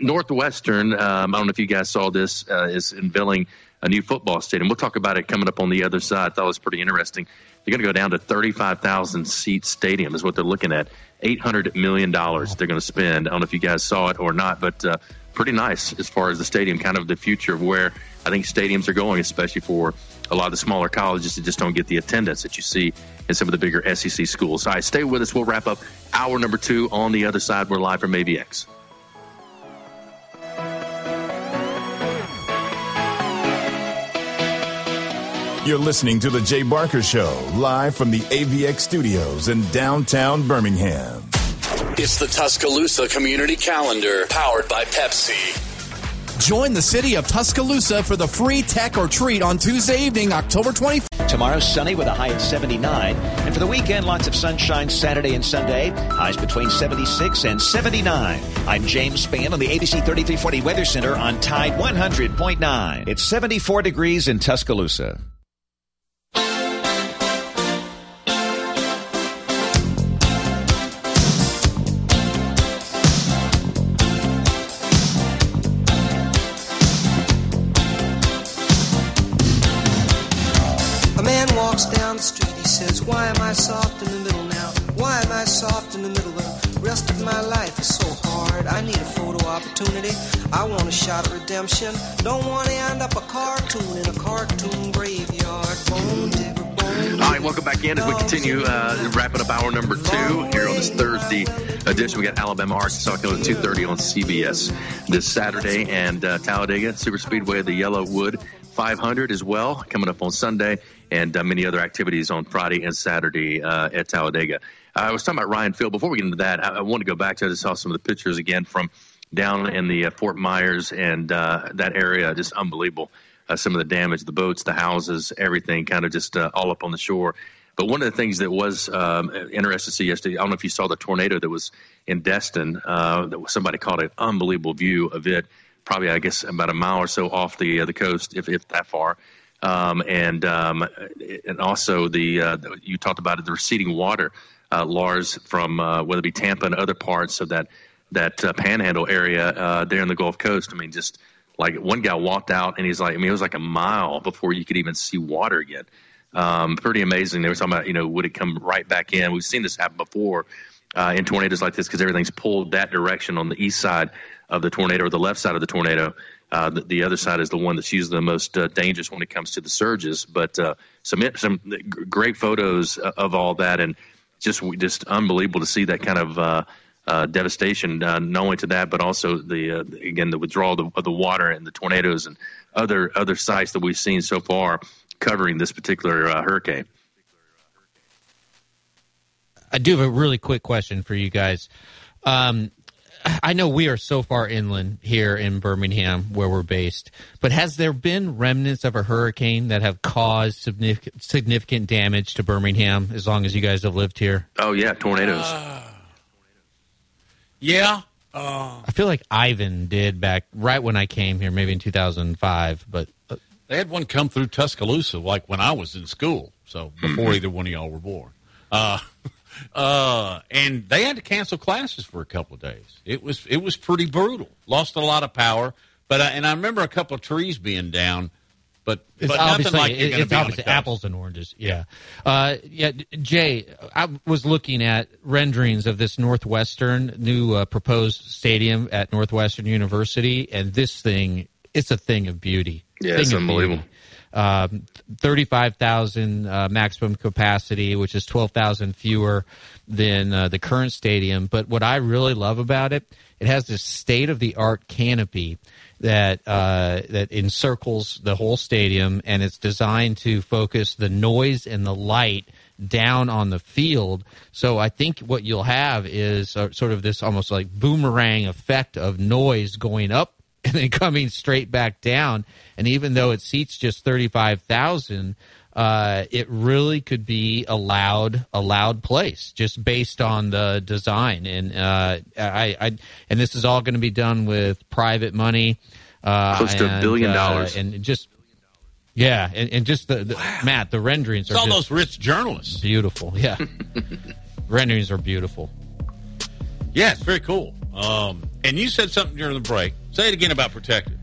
Northwestern, um, I don't know if you guys saw this, uh, is unveiling a new football stadium. We'll talk about it coming up on the other side. I thought it was pretty interesting. They're going to go down to 35,000 seat stadium is what they're looking at. $800 million they're going to spend. I don't know if you guys saw it or not, but uh, pretty nice as far as the stadium, kind of the future of where I think stadiums are going, especially for a lot of the smaller colleges that just don't get the attendance that you see in some of the bigger SEC schools. All right, stay with us. We'll wrap up hour number two on the other side. We're live from AVX. You're listening to The Jay Barker Show, live from the AVX studios in downtown Birmingham. It's the Tuscaloosa Community Calendar, powered by Pepsi. Join the city of Tuscaloosa for the free tech or treat on Tuesday evening, October 25th. Tomorrow, sunny with a high at 79. And for the weekend, lots of sunshine Saturday and Sunday. Highs between 76 and 79. I'm James Spann on the ABC 3340 Weather Center on Tide 100.9. It's 74 degrees in Tuscaloosa. Why am I soft in the middle now? Why am I soft in the middle? The rest of my life is so hard. I need a photo opportunity. I want a shot at redemption. Don't want to end up a cartoon in a cartoon graveyard. Bone digger, bone All right, welcome back in as we continue uh, wrapping up hour number two here on this Thursday edition. We got Alabama, Arkansas coming at 2.30 on CBS this Saturday and uh, Talladega Super Speedway, the YellaWood 500 as well coming up on Sunday and uh, many other activities on Friday and Saturday uh, at Talladega. Uh, I was talking about Ryan Field. Before we get into that, I, I want to go back to I just saw some of the pictures again from down in the uh, Fort Myers and uh, that area. Just unbelievable. Uh, some of the damage, the boats, the houses, everything kind of just all up on the shore. But one of the things that was um, interesting to see yesterday, I don't know if you saw the tornado that was in Destin. that somebody caught an unbelievable view of it. Probably, I guess, about a mile or so off the the coast, if, if that far um, and um, and also the, uh, you talked about it, the receding water, uh, Lars, from uh, whether it be Tampa and other parts of that that uh, Panhandle area uh, there in the Gulf Coast. I mean, just like one guy walked out and he's like, I mean, it was like a mile before you could even see water again. Um, pretty amazing. They were talking about, you know, would it come right back in? We've seen this happen before uh, in tornadoes like this because everything's pulled that direction on the east side of the tornado or the left side of the tornado Uh, the, the, other side is the one that's usually the most uh, dangerous when it comes to the surges. But uh, some some great photos of all that, and just just unbelievable to see that kind of uh, uh, devastation, uh, not only to that, but also the again the withdrawal of the, of the, water and the tornadoes and other other sites that we've seen so far covering this particular hurricane. I do have a really quick question for you guys. Um, I know we are so far inland here in Birmingham where we're based, but has there been remnants of a hurricane that have caused significant, significant damage to Birmingham as long as you guys have lived here? Oh, yeah, tornadoes. Uh, yeah. Uh, I feel like Ivan did back right when I came here, maybe in 2005, but. Uh, they had one come through Tuscaloosa like when I was in school, so before mm-hmm. either one of y'all were born. Uh, and they had to cancel classes for a couple of days. It was it was pretty brutal. Lost a lot of power, but uh, and I remember a couple of trees being down. But, it's but obviously, like it's obviously apples and oranges. Yeah, uh, yeah. Jay, I was looking at renderings of this Northwestern new uh, proposed stadium at Northwestern University, and this thing, it's a thing of beauty. Yeah, thing it's unbelievable. Beauty um, 35,000 uh, maximum capacity, which is 12,000 fewer than uh, the current stadium. But what I really love about it, it has this state of the art canopy that uh, that encircles the whole stadium, and it's designed to focus the noise and the light down on the field. So I think what you'll have is uh, sort of this almost like boomerang effect of noise going up and then coming straight back down. And even though it seats just 35,000, uh, it really could be a loud, a loud place just based on the design. And uh, I, I, and this is all going to be done with private money. Uh, Close to a billion uh, dollars. and just yeah, and, and just the, the wow. Matt, the renderings it's are all those rich journalists. Beautiful, yeah. renderings are beautiful. Yeah, it's very cool. Um, and you said something during the break. Say it again about Protective.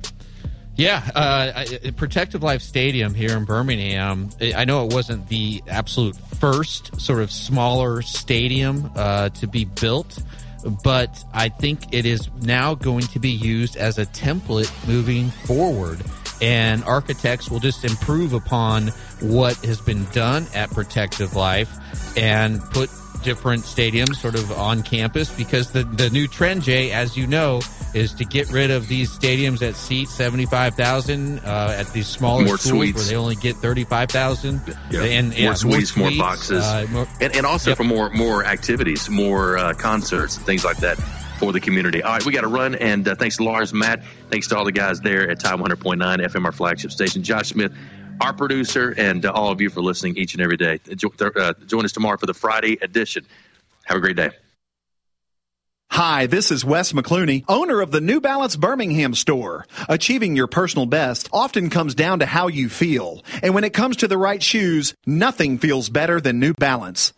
Yeah, uh, Protective Life Stadium here in Birmingham. I know it wasn't the absolute first sort of smaller stadium uh, to be built, but I think it is now going to be used as a template moving forward. And architects will just improve upon what has been done at Protective Life and put different stadiums sort of on campus because the, the new trend, Jay, as you know, is to get rid of these stadiums that seat 75,000 uh, at these smaller more schools suites. where they only get 35,000. Yep. And, more, yeah, suites, more, suites, more boxes. Uh, more, and, and, also yep. for more, more activities, more uh, concerts, things like that for the community. All right, we got to run. And uh, thanks to Lars, Matt. Thanks to all the guys there at Tide 100.9 FM, our flagship station. Josh Smith, our producer, and uh, all of you for listening each and every day. Uh, join us tomorrow for the Friday edition. Have a great day. Hi, this is Wes McClooney, owner of the New Balance Birmingham store. Achieving your personal best often comes down to how you feel. And when it comes to the right shoes, nothing feels better than New Balance.